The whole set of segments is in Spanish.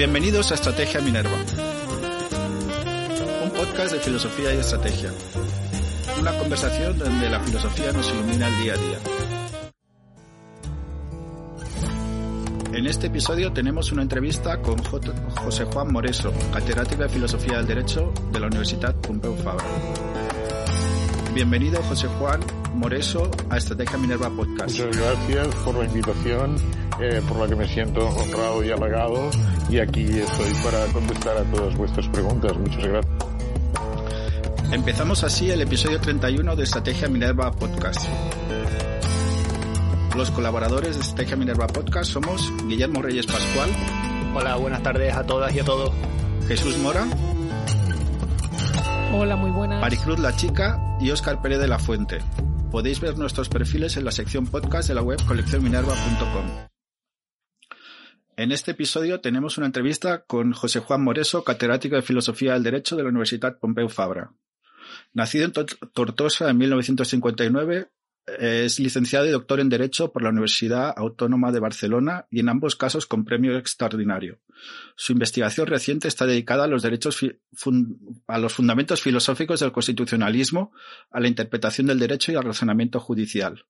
Bienvenidos a Estrategia Minerva, un podcast de filosofía y estrategia. Una conversación donde la filosofía nos ilumina el día a día. En este episodio tenemos una entrevista con José Juan Moreso, catedrático de Filosofía del Derecho de la Universidad Pompeu Fabra. Bienvenido, José Juan Moreso, a Estrategia Minerva Podcast. Muchas gracias por la invitación, eh, por la que me siento honrado y halagado. Y aquí estoy para contestar a todas vuestras preguntas. Muchas gracias. Empezamos así el episodio 31 de Estrategia Minerva Podcast. Los colaboradores de Estrategia Minerva Podcast somos Guillermo Reyes Pascual, Hola, buenas tardes a todas y a todos. Jesús Mora, Hola, muy buenas. Maricruz La Chica y Óscar Pérez de la Fuente. Podéis ver nuestros perfiles en la sección podcast de la web coleccionminerva.com. En este episodio tenemos una entrevista con José Juan Moreso, catedrático de Filosofía del Derecho de la Universidad Pompeu Fabra. Nacido en Tor- Tortosa en 1959, es licenciado y doctor en Derecho por la Universidad Autónoma de Barcelona y en ambos casos con premio extraordinario. Su investigación reciente está dedicada a los derechos a los fundamentos filosóficos del constitucionalismo, a la interpretación del derecho y al razonamiento judicial.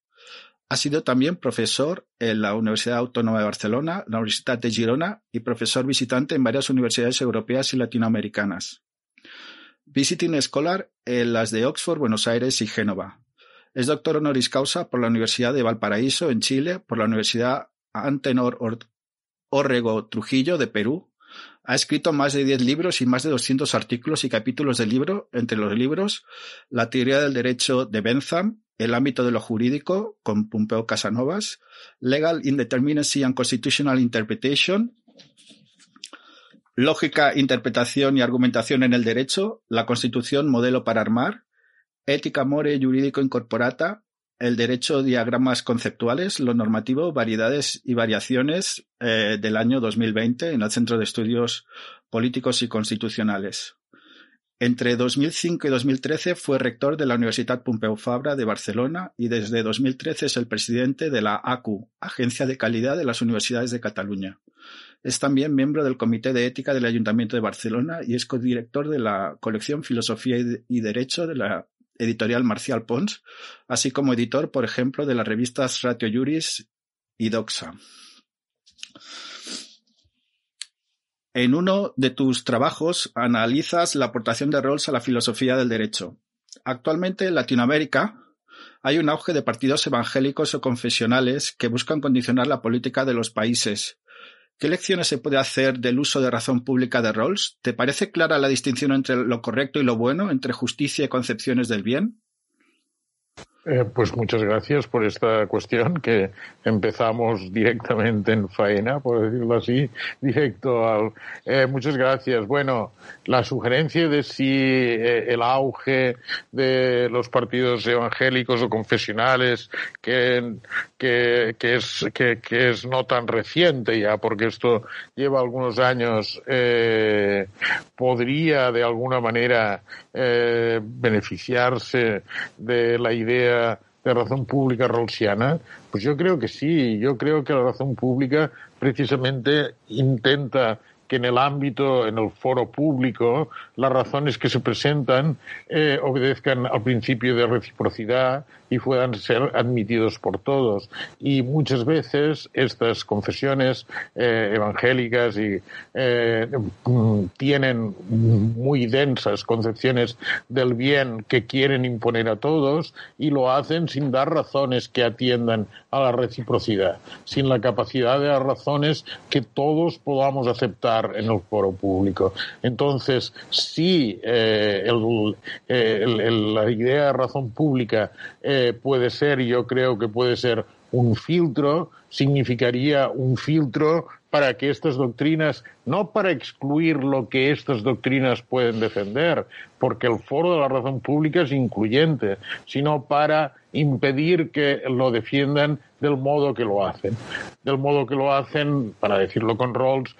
Ha sido también profesor en la Universidad Autónoma de Barcelona, la Universidad de Girona y profesor visitante en varias universidades europeas y latinoamericanas. Visiting Scholar en las de Oxford, Buenos Aires y Génova. Es doctor honoris causa por la Universidad de Valparaíso en Chile, por la Universidad Antenor Or- Orrego Trujillo de Perú. Ha escrito más de 10 libros y más de 200 artículos y capítulos de libro, entre los libros La teoría del derecho de Bentham, El ámbito de lo jurídico, con Pompeo Casanovas, Legal Indeterminacy and Constitutional Interpretation, Lógica, Interpretación y Argumentación en el Derecho, La Constitución, Modelo para Armar, Ética More Jurídico Incorporata, el derecho, diagramas conceptuales, lo normativo, variedades y variaciones eh, del año 2020 en el Centro de Estudios Políticos y Constitucionales. Entre 2005 y 2013 fue rector de la Universidad Pompeu Fabra de Barcelona y desde 2013 es el presidente de la ACU, Agencia de Calidad de las Universidades de Cataluña. Es también miembro del Comité de Ética del Ayuntamiento de Barcelona y es codirector de la colección Filosofía y Derecho de la editorial Marcial Pons, así como editor, por ejemplo, de las revistas Ratio Juris y Doxa. En uno de tus trabajos analizas la aportación de Rawls a la filosofía del derecho. Actualmente en Latinoamérica hay un auge de partidos evangélicos o confesionales que buscan condicionar la política de los países. ¿Qué lecciones se puede hacer del uso de razón pública de Rawls? ¿Te parece clara la distinción entre lo correcto y lo bueno, entre justicia y concepciones del bien? Eh, pues muchas gracias por esta cuestión que empezamos directamente en faena, por decirlo así, directo al. Eh, muchas gracias. Bueno, la sugerencia de si eh, el auge de los partidos evangélicos o confesionales, que, que, es, que, que es no tan reciente ya, porque esto lleva algunos años, podría de alguna manera beneficiarse de la idea de razón pública rawlsiana? Pues yo creo que sí, yo creo que la razón pública precisamente intenta que en el ámbito, en el foro público, las razones que se presentan eh, obedezcan al principio de reciprocidad y puedan ser admitidos por todos. Y muchas veces estas confesiones eh, evangélicas eh, mm, tienen muy densas concepciones del bien que quieren imponer a todos y lo hacen sin dar razones que atiendan a la reciprocidad, sin la capacidad de dar razones que todos podamos aceptar en el foro público. Entonces, sí, eh, el, el, el, la idea de razón pública eh, puede ser, yo creo que puede ser un filtro significaría un filtro para que estas doctrinas, no para excluir lo que estas doctrinas pueden defender, porque el foro de la razón pública es incluyente, sino para impedir que lo defiendan del modo que lo hacen. Del modo que lo hacen, para decirlo con Rawls,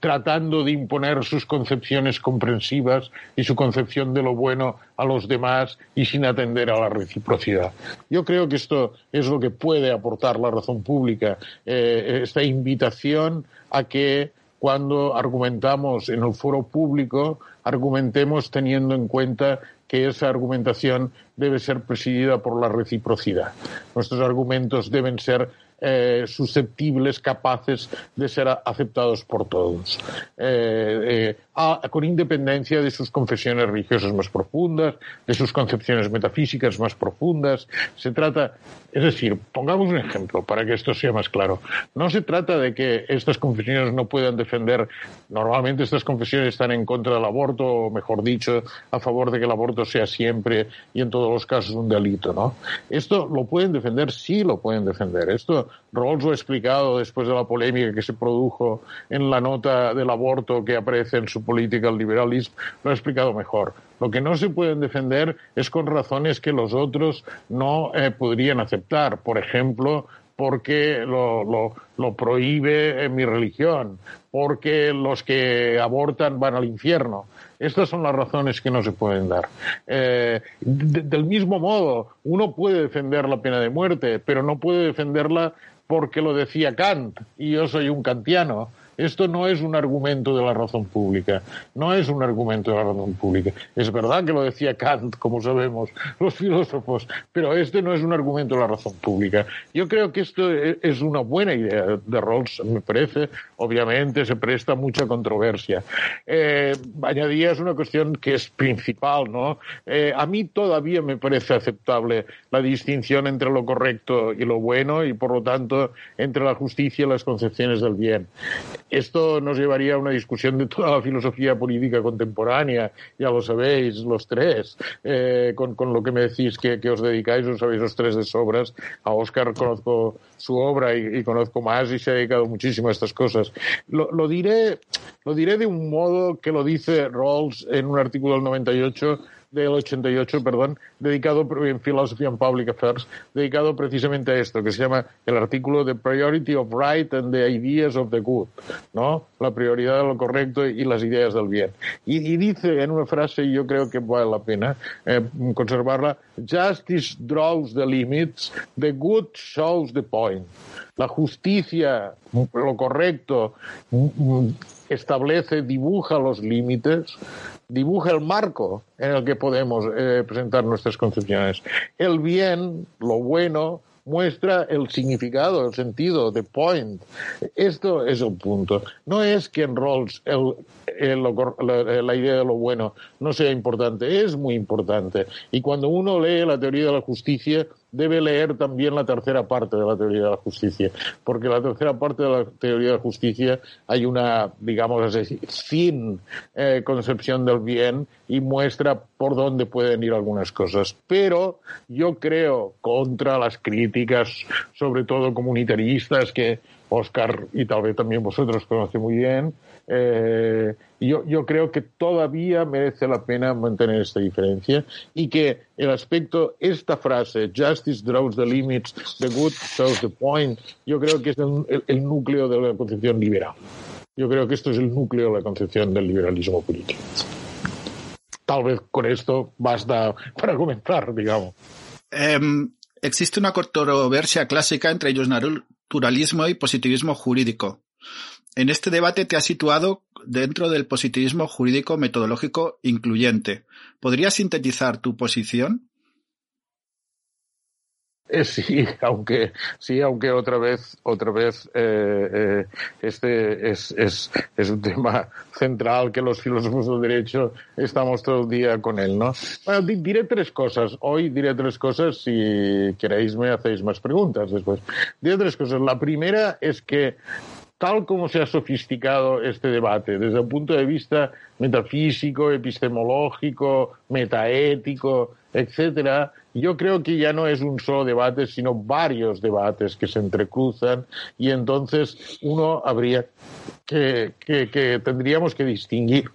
tratando de imponer sus concepciones comprensivas y su concepción de lo bueno a los demás y sin atender a la reciprocidad. Yo creo que esto es lo que puede aportar la razón pública, eh, esta invitación a que cuando argumentamos en el foro público, argumentemos teniendo en cuenta que esa argumentación debe ser presidida por la reciprocidad. Nuestros argumentos deben ser eh, susceptibles, capaces de ser aceptados por todos, eh, eh, con independencia de sus confesiones religiosas más profundas, de sus concepciones metafísicas más profundas. Se trata, es decir, pongamos un ejemplo para que esto sea más claro. No se trata de que estas confesiones no puedan defender, normalmente estas confesiones están en contra del aborto, o mejor dicho, a favor de que el aborto sea siempre y en todos los casos un delito, ¿no? Esto lo pueden defender, sí lo pueden defender. Esto Rawls lo ha explicado después de la polémica que se produjo en la nota del aborto que aparece en su política liberalismo, lo ha explicado mejor. Lo que no se pueden defender es con razones que los otros no eh, podrían aceptar. Por ejemplo, porque lo, lo, lo, prohíbe mi religión, porque los que abortan van al infierno. Estas son las razones que no se pueden dar. Eh, del mismo modo, uno puede defender la pena de muerte, pero no puede defenderla porque lo decía Kant y yo soy un kantiano. Esto no es un argumento de la razón pública, no es un argumento de la razón pública. Es verdad que lo decía Kant, como sabemos, los filósofos, pero este no es un argumento de la razón pública. Yo creo que esto es una buena idea de Rawls, me parece. Obviamente se presta mucha controversia. Eh, añadía, es una cuestión que es principal, ¿no? Eh, a mí todavía me parece aceptable la distinción entre lo correcto y lo bueno y, por lo tanto, entre la justicia y las concepciones del bien esto nos llevaría a una discusión de toda la filosofía política contemporánea, ya lo sabéis, los tres, eh, con, lo que me decís que, os dedicáis, os sabéis los tres de sobras. A Oscar conozco su obra y, conozco más y se ha dedicado muchísimo a estas cosas. Lo, lo, diré, lo diré de un modo que lo dice Rawls en un artículo del 98 del 88, perdón, dedicado en Philosophy and Public Affairs, dedicado precisamente a esto, que se llama el artículo The Priority of Right and the Ideas of the Good, ¿no? La prioridad de lo correcto y las ideas del bien. Y, dice en una frase, y yo creo que vale la pena eh, conservarla, Justice draws the limits, the good shows the point. La justicia, lo correcto, establece, dibuja los límites, dibuja el marco en el que podemos eh, presentar nuestras concepciones. El bien, lo bueno, muestra el significado, el sentido, the point. Esto es el punto. No es que en Rawls la, idea de lo bueno no sea importante, es muy importante. Y cuando uno lee la teoría de la justicia, debe leer también la tercera parte de la teoría de la justicia, porque la tercera parte de la teoría de la justicia hay una, digamos así, fin eh, concepción del bien y muestra por dónde pueden ir algunas cosas. Pero yo creo, contra las críticas, sobre todo comunitaristas, que Oscar y tal vez también vosotros conocéis muy bien, eh, yo, yo creo que todavía merece la pena mantener esta diferencia y que el aspecto, esta frase, justice draws the limits, the good shows the point, yo creo que es el, núcleo de la concepción liberal. Yo creo que esto es el núcleo de la concepción del liberalismo político. Tal vez con esto basta para comenzar, digamos. Em, existe una controversia clásica entre ellos naturalismo y positivismo jurídico. En este debate te has situado dentro del positivismo jurídico metodológico incluyente. ¿Podrías sintetizar tu posición? Eh, sí, aunque sí, aunque otra vez, otra vez, eh, eh, este es, es, es, un tema central que los filósofos del derecho estamos todo el día con él, ¿no? Bueno, diré tres cosas. Hoy diré tres cosas. Si queréis me hacéis más preguntas después. Diré tres cosas. La primera es que tal como se ha sofisticado este debate, desde un punto de vista metafísico, epistemológico, metaético, etcétera, yo creo que ya no es un solo debate, sino varios debates que se entrecruzan y entonces uno habría que, que, tendríamos que distinguir.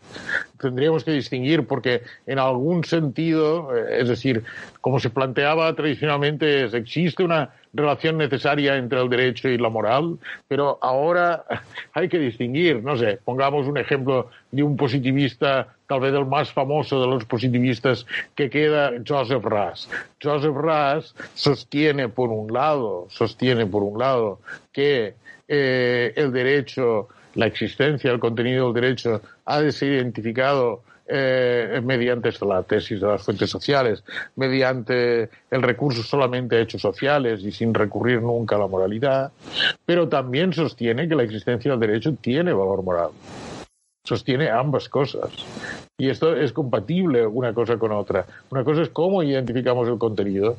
Tendríamos que distinguir porque en algún sentido, eh, es decir, como se planteaba tradicionalmente, existe una relación necesaria entre el derecho y la moral, pero ahora hay que distinguir, no sé, pongamos un ejemplo de un positivista, tal vez el más famoso de los positivistas que queda, Joseph Ras. Joseph Ras sostiene por un lado, sostiene por un lado que eh, el derecho, la existencia, el contenido del derecho ha de ser identificado eh, mediante la tesis de las fuentes sociales, mediante el recurso solamente a hechos sociales y sin recurrir nunca a la moralidad, pero también sostiene que la existencia del derecho tiene valor moral. Sostiene ambas cosas. Y esto es compatible una cosa con otra. Una cosa es cómo identificamos el contenido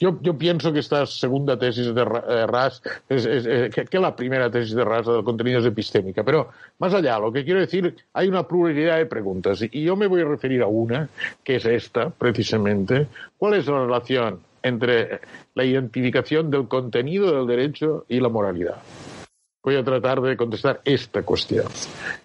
yo, yo pienso que esta segunda tesis de eh, Ras es, eh, que, la primera tesis de Ras del contenido es epistémica. Pero más allá, lo que quiero decir, hay una pluralidad de preguntas y yo me voy a referir a una, que es esta, precisamente. ¿Cuál es la relación entre la identificación del contenido del derecho y la moralidad? Voy a tratar de contestar esta cuestión.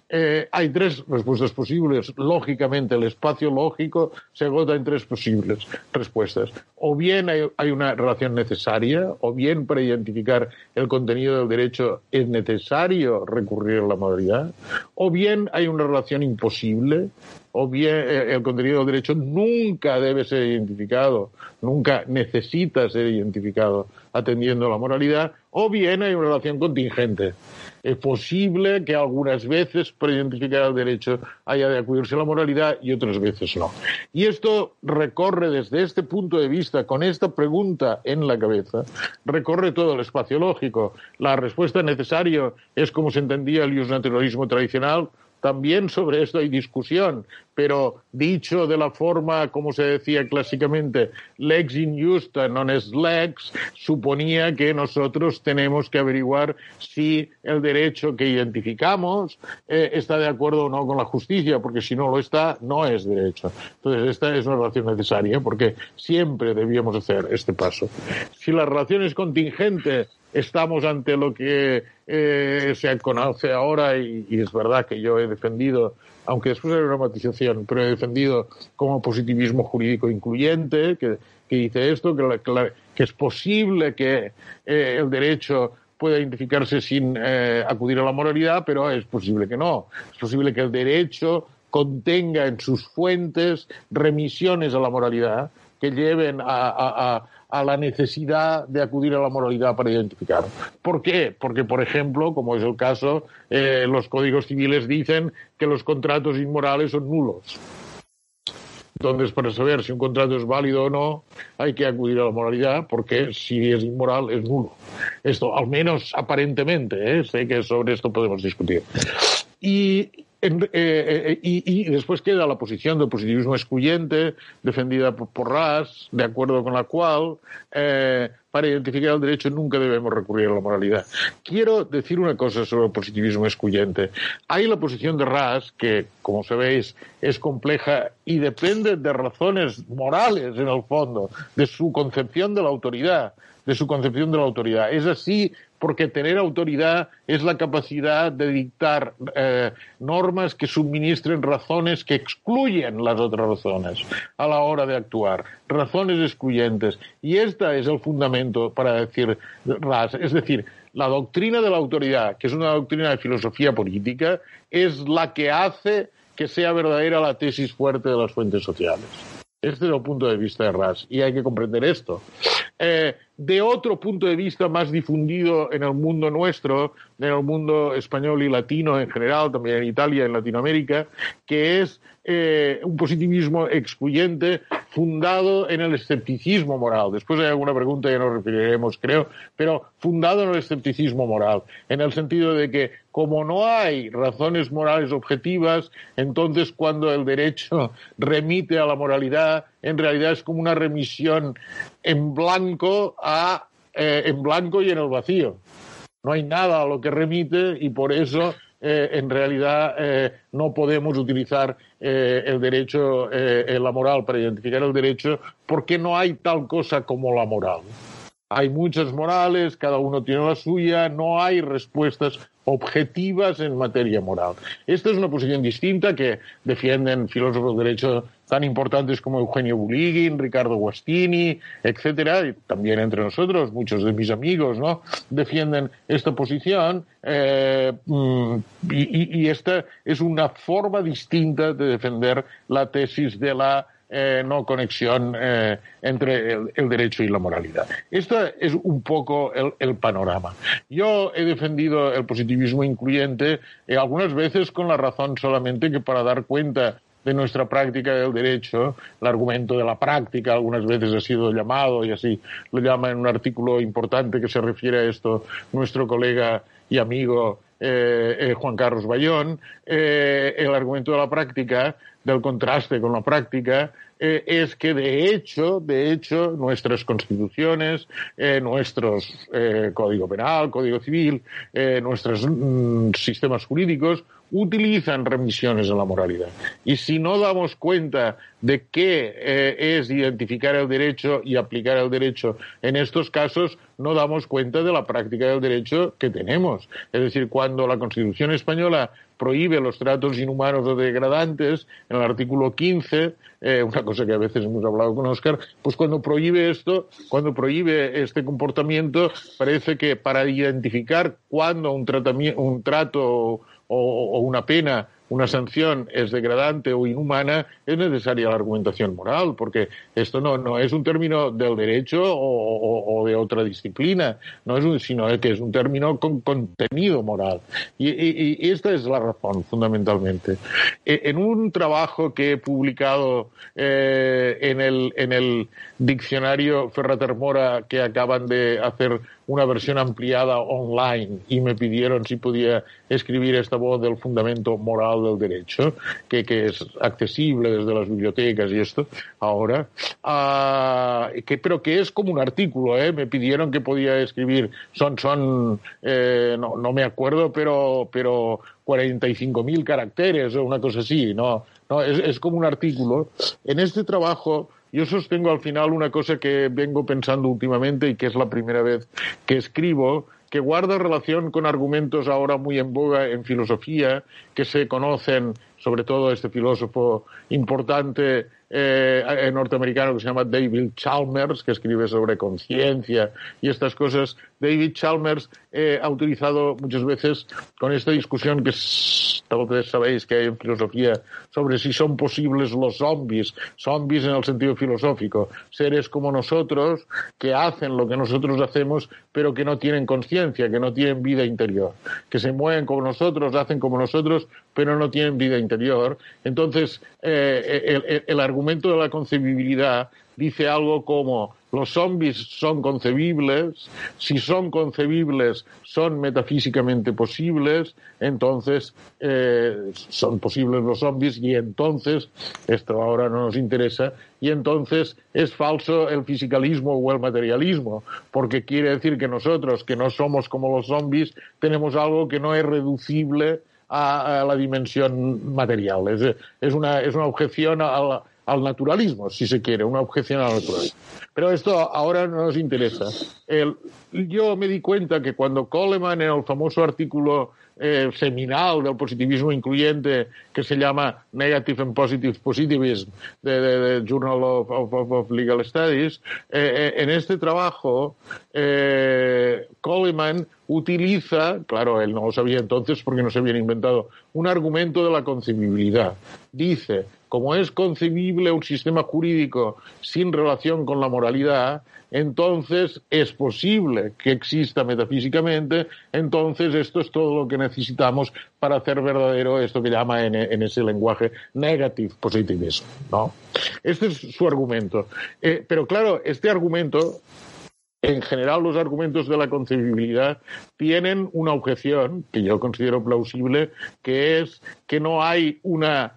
Eh, hay tres respuestas posibles. Lógicamente, el espacio lógico se agota en tres posibles respuestas. O bien hay, hay, una relación necesaria, o bien para identificar el contenido del derecho es necesario recurrir a la moralidad, o bien hay una relación imposible, o bien eh, el contenido del derecho nunca debe ser identificado, nunca necesita ser identificado atendiendo a la moralidad, o bien hay una relación contingente. Es posible que algunas veces para identificar el derecho haya de acudirse a la moralidad y otras veces no. Y esto recorre desde este punto de vista, con esta pregunta en la cabeza, recorre todo el espacio lógico. La respuesta necesaria es como se entendía el naturalismo tradicional, también sobre esto hay discusión, pero dicho de la forma como se decía clásicamente, lex in justa non es lex, suponía que nosotros tenemos que averiguar si el derecho que identificamos eh, está de acuerdo o no con la justicia, porque si no lo está, no es derecho. Entonces, esta es una relación necesaria, porque siempre debíamos hacer este paso. Si la relación es contingente, estamos ante lo que eh, se conoce ahora y, es verdad que yo he defendido, aunque después hay una matización, pero he defendido como positivismo jurídico incluyente, que, dice esto, que, es posible que eh, el derecho pueda identificarse sin eh, acudir a la moralidad, pero es posible que no. Es posible que el derecho contenga en sus fuentes remisiones a la moralidad que lleven a la necesidad de acudir a la moralidad para identificar. ¿Por qué? Porque, por ejemplo, como es el caso, eh, los códigos civiles dicen que los contratos inmorales son nulos. Entonces, para saber si un contrato es válido o no, hay que acudir a la moralidad, porque si es inmoral, es nulo. Esto, al menos aparentemente, ¿eh? sé que sobre esto podemos discutir. Y, eh, eh, y, después queda la posición del positivismo excluyente, defendida por, por Ras, de acuerdo con la cual eh, para identificar el derecho nunca debemos recurrir a la moralidad. Quiero decir una cosa sobre el positivismo excluyente. Hay la posición de Ras, que, como sabéis, es compleja y depende de razones morales, en el fondo, de su concepción de la autoridad de su concepción de la autoridad. Es así porque tener autoridad es la capacidad de dictar eh, normas que suministren razones que excluyen las otras razones a la hora de actuar, razones excluyentes. Y este es el fundamento para decir RAS. Es decir, la doctrina de la autoridad, que es una doctrina de filosofía política, es la que hace que sea verdadera la tesis fuerte de las fuentes sociales. Este es el punto de vista de Ras y hay que comprender esto. Eh, de otro punto de vista más difundido en el mundo nuestro, en el mundo español y latino en general, también en Italia, en Latinoamérica, que es eh, un positivismo excluyente fundado en el escepticismo moral. Después hay alguna pregunta que nos referiremos, creo, pero fundado en el escepticismo moral, en el sentido de que como no hay razones morales objetivas, entonces cuando el derecho remite a la moralidad, en realidad es como una remisión en blanco a eh, en blanco y en el vacío. no hay nada a lo que remite y por eso eh, en realidad eh, no podemos utilizar eh, el derecho, la moral para identificar el derecho porque no hay tal cosa como la moral. Hay muchas morales, cada uno tiene la suya, no hay respuestas objetivas en materia moral. Esta es una posición distinta que defienden filósofos de derecho tan importantes como Eugenio Buligin, Ricardo Guastini, etcétera, y también entre nosotros, muchos de mis amigos, ¿no? Defienden esta posición eh, mm, y, y esta es una forma distinta de defender la tesis de la eh, no conexión eh, entre el, derecho y la moralidad. Este es un poco el, panorama. Yo he defendido el positivismo incluyente eh, algunas veces con la razón solamente que para dar cuenta de nuestra práctica del derecho, el argumento de la práctica algunas veces ha sido llamado y así lo llama en un artículo importante que se refiere a esto nuestro colega y amigo Juan Carlos Bayón, el argumento de la práctica del contraste con la práctica eh, es que de hecho, de hecho, nuestras constituciones, eh, nuestros eh, código penal, código civil, nuestros mm, sistemas jurídicos utilizan remisiones en la moralidad. Y si no damos cuenta de qué es identificar el derecho y aplicar el derecho en estos casos, no damos cuenta de la práctica del derecho que tenemos. Es decir, cuando la Constitución española prohíbe los tratos inhumanos o degradantes, en el artículo 15, eh, una cosa que a veces hemos hablado con Oscar, pues cuando prohíbe esto, cuando prohíbe este comportamiento, parece que para identificar cuándo un, un trato o una pena una sanción es degradante o inhumana, es necesaria la argumentación moral, porque esto no, no es un término del derecho o, de otra disciplina, no es un, sino que es un término con contenido moral. Y, esta es la razón, fundamentalmente. E, en un trabajo que he publicado eh, en, el, en el diccionario Ferrater Mora que acaban de hacer una versión ampliada online y me pidieron si podía escribir esta voz del fundamento moral del derecho, que, que es accesible desde las bibliotecas y esto ahora, uh, que, pero que es como un artículo, ¿eh? me pidieron que podía escribir, son, son eh, no, no me acuerdo, pero, pero 45.000 caracteres o una cosa así, no, no es, es como un artículo. En este trabajo yo sostengo al final una cosa que vengo pensando últimamente y que es la primera vez que escribo, que guarda relación con argumentos ahora muy en boga en filosofía, que se conocen, sobre todo este filósofo importante eh, norteamericano que se llama David Chalmers, que escribe sobre conciencia y estas cosas. David Chalmers eh, ha utilizado muchas veces con esta discusión que tal vez sabéis que hay en filosofía sobre si son posibles los zombies, zombies en el sentido filosófico, seres como nosotros que hacen lo que nosotros hacemos pero que no tienen conciencia, que no tienen vida interior, que se mueven como nosotros, hacen como nosotros pero no tienen vida interior. Entonces, eh, el, el argumento de la concebibilidad dice algo como los zombies son concebibles, si son concebibles son metafísicamente posibles, entonces eh, son posibles los zombies y entonces, esto ahora no nos interesa, y entonces es falso el fisicalismo o el materialismo, porque quiere decir que nosotros, que no somos como los zombies, tenemos algo que no es reducible a, la dimensión material. Es, es, una, es una objeción a al naturalismo, si se quiere, una objeción al naturalismo. Pero esto ahora no nos interesa. yo me di cuenta que cuando Coleman en el famoso artículo eh, seminal del positivismo incluyente que se llama Negative and Positive Positivism de, Journal of, Legal Studies, eh, eh, en este trabajo Coleman utiliza, claro, él no lo sabía entonces porque no se habían inventado, un argumento de la concebibilidad. Dice, como es concebible un sistema jurídico sin relación con la moralidad, entonces es posible que exista metafísicamente, entonces esto es todo lo que necesitamos para hacer verdadero esto que llama en, ese lenguaje negative positivism, ¿no? Este es su argumento. Eh, pero claro, este argumento en general los argumentos de la concebibilidad tienen una objeción que yo considero plausible, que es que no hay una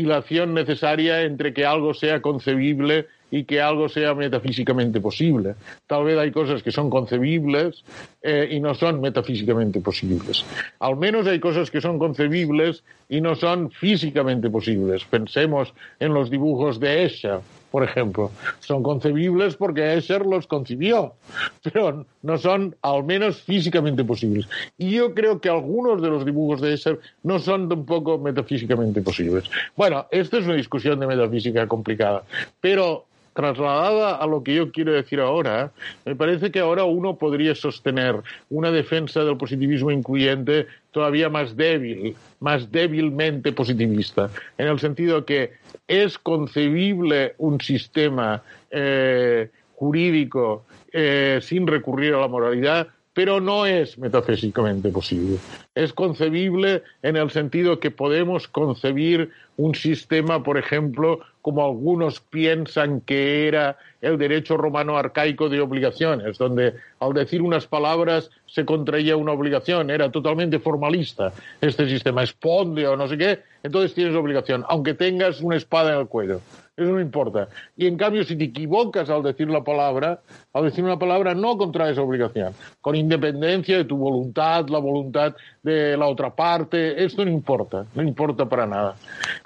hilación necesaria entre que algo sea concebible y que algo sea metafísicamente posible. Tal vez hay cosas que son concebibles eh, y no son metafísicamente posibles. Al menos hay cosas que son concebibles y no son físicamente posibles. Pensemos en los dibujos de Escher por ejemplo, son concebibles porque Escher los concibió, pero no son al menos físicamente posibles. Y yo creo que algunos de los dibujos de Escher no son tampoco metafísicamente posibles. Bueno, esta es una discusión de metafísica complicada, pero trasladada a lo que yo quiero decir ahora, me parece que ahora uno podría sostener una defensa del positivismo incluyente todavía más débil, más débilmente positivista, en el sentido que es concebible un sistema eh, jurídico eh, sin recurrir a la moralidad, pero no es metafísicamente posible. Es concebible en el sentido que podemos concebir un sistema, por ejemplo, como algunos piensan que era el derecho romano arcaico de obligaciones, donde al decir unas palabras se contraía una obligación, era totalmente formalista este sistema, esponde o no sé qué, entonces tienes obligación, aunque tengas una espada en el cuello. Eso no importa. Y en cambio, si te equivocas al decir la palabra, al decir una palabra no contraes obligación, con independencia de tu voluntad, la voluntad de la otra parte, esto no importa, no importa para nada.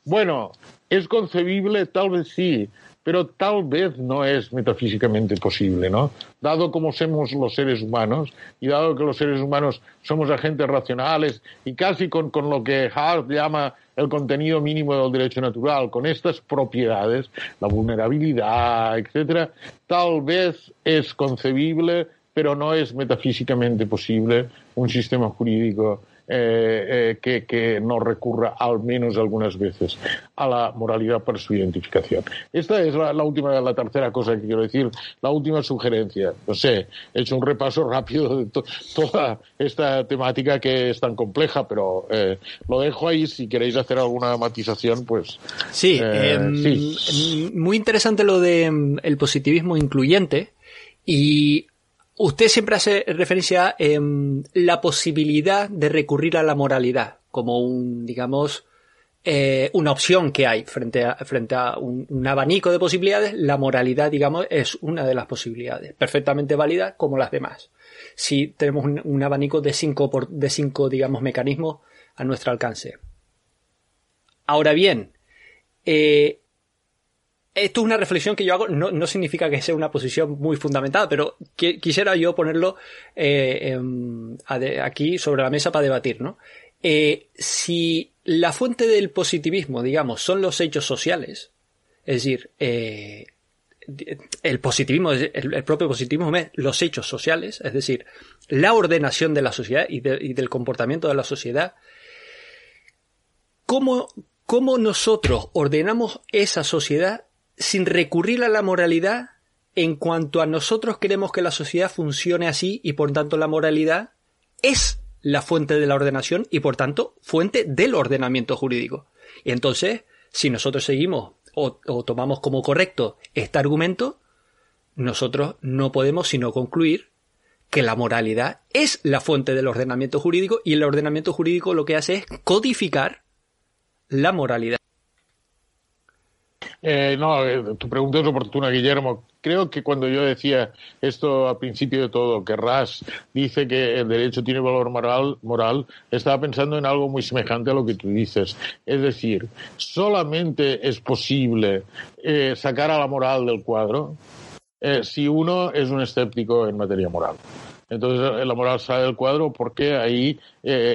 Bueno, ¿es concebible? Tal vez sí, pero tal vez no es metafísicamente posible, ¿no? Dado como somos los seres humanos y dado que los seres humanos somos agentes racionales y casi con, con lo que Hart llama el contenido mínimo del derecho natural, con estas propiedades, la vulnerabilidad, etcétera, tal vez es concebible, pero no es metafísicamente posible un sistema jurídico eh, eh, que, no recurra al menos algunas veces a la moralidad para su identificación. Esta es la, última, la tercera cosa que quiero decir, la última sugerencia. No sé, he hecho un repaso rápido de toda esta temática que es tan compleja, pero eh, lo dejo ahí. Si queréis hacer alguna matización, pues. Sí, em, muy interesante lo de em, el positivismo incluyente. Y Usted siempre hace referencia a em, la posibilidad de recurrir a la moralidad como un, digamos, eh, una opción que hay frente a, frente a un, abanico de posibilidades. La moralidad, digamos, es una de las posibilidades, perfectamente válida como las demás. Si tenemos un, abanico de cinco, de cinco, digamos, mecanismos a nuestro alcance. Ahora bien, eh, esto es una reflexión que yo hago, no, significa que sea una posición muy fundamentada, pero quisiera yo ponerlo eh, aquí sobre la mesa para debatir, ¿no? Eh, si la fuente del positivismo, digamos, son los hechos sociales, es decir, eh, el positivismo, el, propio positivismo es los hechos sociales, es decir, la ordenación de la sociedad y, y del comportamiento de la sociedad, ¿cómo, ¿cómo nosotros ordenamos esa sociedad sin recurrir a la moralidad en cuanto a nosotros queremos que la sociedad funcione así y por tanto la moralidad es la fuente de la ordenación y por tanto fuente del ordenamiento jurídico. Y entonces, si nosotros seguimos o, tomamos como correcto este argumento, nosotros no podemos sino concluir que la moralidad es la fuente del ordenamiento jurídico y el ordenamiento jurídico lo que hace es codificar la moralidad. Eh, no, eh, tu pregunta es oportuna, Guillermo. Creo que cuando yo decía esto al principio de todo, que Ras dice que el derecho tiene valor moral, moral, estaba pensando en algo muy semejante a lo que tú dices. Es decir, solamente es posible eh, sacar a la moral del cuadro si uno es un escéptico en materia moral. Entonces la moral sale del cuadro porque ahí,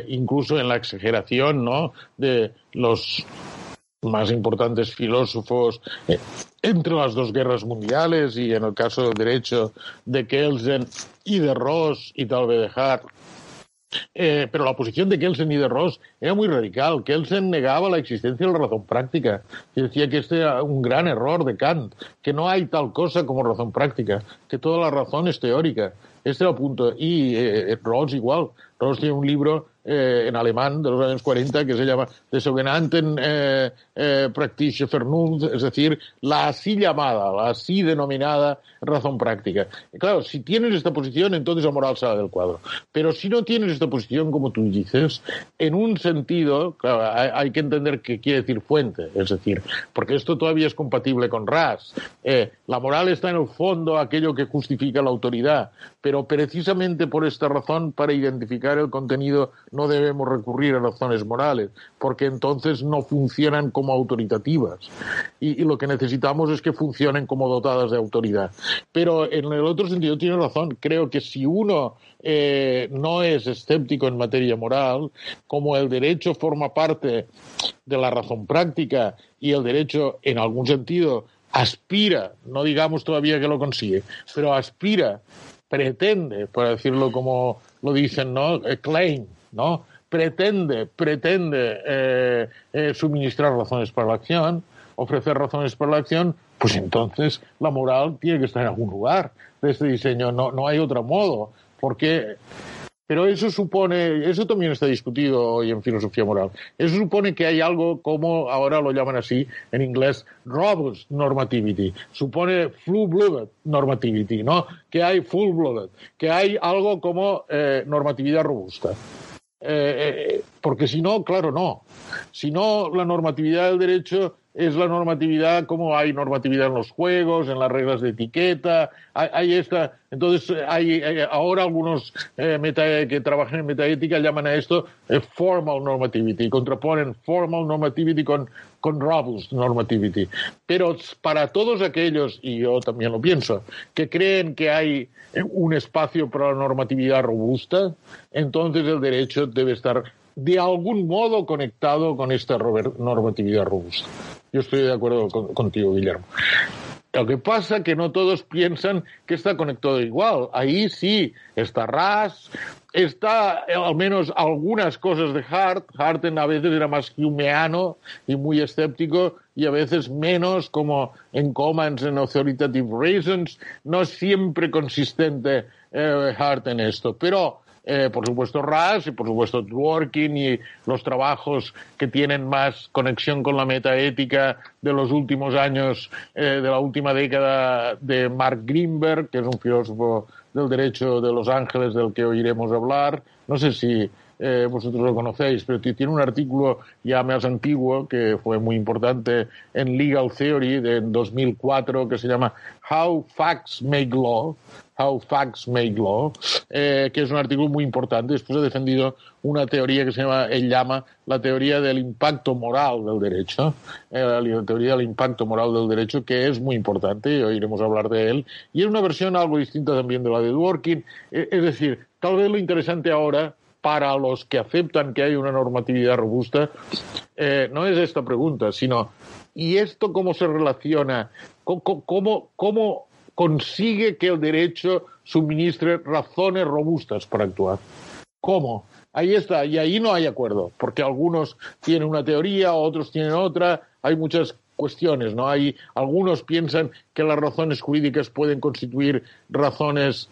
incluso en la exageración ¿no? de los más importantes filósofos eh, entre las dos guerras mundiales y en el caso del derecho de Kelsen y de Ross y tal vez de Hart. Eh, pero la posición de Kelsen y de Ross era muy radical. Kelsen negaba la existencia de la razón práctica y decía que este era un gran error de Kant, que no hay tal cosa como razón práctica, que toda la razón es teórica. Este era el punto. Y eh, Ross igual. Ross tiene un libro eh, en alemán de los años 40 que se llama De sogenannten eh, eh, praktische Vernunft, es decir, la así llamada, la así denominada razón práctica. claro, si tienes esta posición, entonces la moral sale del cuadro. Pero si no tienes esta posición, como tú dices, en un sentido, claro, hay, que entender qué quiere decir fuente, es decir, porque esto todavía es compatible con RAS. Eh, la moral está en el fondo aquello que justifica la autoridad, pero precisamente por esta razón, para identificar el contenido, no debemos recurrir a razones morales, porque entonces no funcionan como autoritativas. Y, lo que necesitamos es que funcionen como dotadas de autoridad. Pero en el otro sentido tiene razón. Creo que si uno eh, no es escéptico en materia moral, como el derecho forma parte de la razón práctica y el derecho, en algún sentido, aspira, no digamos todavía que lo consigue, pero aspira, pretende, para decirlo como lo dicen, ¿no? Claim, ¿no? Pretende, pretende eh, eh, suministrar razones para la acción, ofrecer razones para la acción, pues entonces la moral tiene que estar en algún lugar de este diseño, no, no hay otro modo, porque pero eso supone, eso también está discutido hoy en filosofía moral. Eso supone que hay algo como, ahora lo llaman así en inglés, robust normativity. Supone full-blooded normativity, ¿no? Que hay full-blooded, que hay algo como eh, normatividad robusta. Eh, eh, porque si no, claro, no. Si no, la normatividad del derecho es la normatividad, como hay normatividad en los juegos, en las reglas de etiqueta, hay, hay esta. Entonces, hay, ahora algunos eh, meta, que trabajan en metaética llaman a esto eh, formal normativity, contraponen formal normativity con, con robust normativity. Pero para todos aquellos, y yo también lo pienso, que creen que hay un espacio para la normatividad robusta, entonces el derecho debe estar de algún modo conectado con esta normatividad robusta. Yo estoy de acuerdo con, contigo, Guillermo. Lo que pasa es que no todos piensan que está conectado igual. Ahí sí, está RAS, está eh, al menos algunas cosas de Hart. Hart a veces era más humeano y muy escéptico y a veces menos, como en Commons en Authoritative Reasons. No siempre consistente eh, Hart en esto. Pero eh, por supuesto RAS y por supuesto Dworkin y los trabajos que tienen más conexión con la metaética de los últimos años, eh, de la última década de Mark Greenberg, que es un filósofo del derecho de Los Ángeles del que oiremos hablar. No sé si eh, vosotros lo conocéis, pero tiene un artículo ya más antiguo que fue muy importante en Legal Theory de 2004 que se llama How Facts Make Law, How Facts Make Law, eh, que es un artículo muy importante. Después ha defendido una teoría que se llama, él llama la teoría del impacto moral del derecho, eh, la teoría del impacto moral del derecho, que es muy importante, y oiremos hablar de él. Y es una versión algo distinta también de la de Dworkin. Eh, es decir, tal vez lo interesante ahora para los que aceptan que hay una normatividad robusta, eh, no es esta pregunta, sino ¿y esto cómo se relaciona? ¿Cómo, cómo, cómo consigue que el derecho suministre razones robustas para actuar. ¿Cómo? Ahí está, y ahí no hay acuerdo, porque algunos tienen una teoría, otros tienen otra, hay muchas cuestiones, ¿no? Hay algunos piensan que las razones jurídicas pueden constituir razones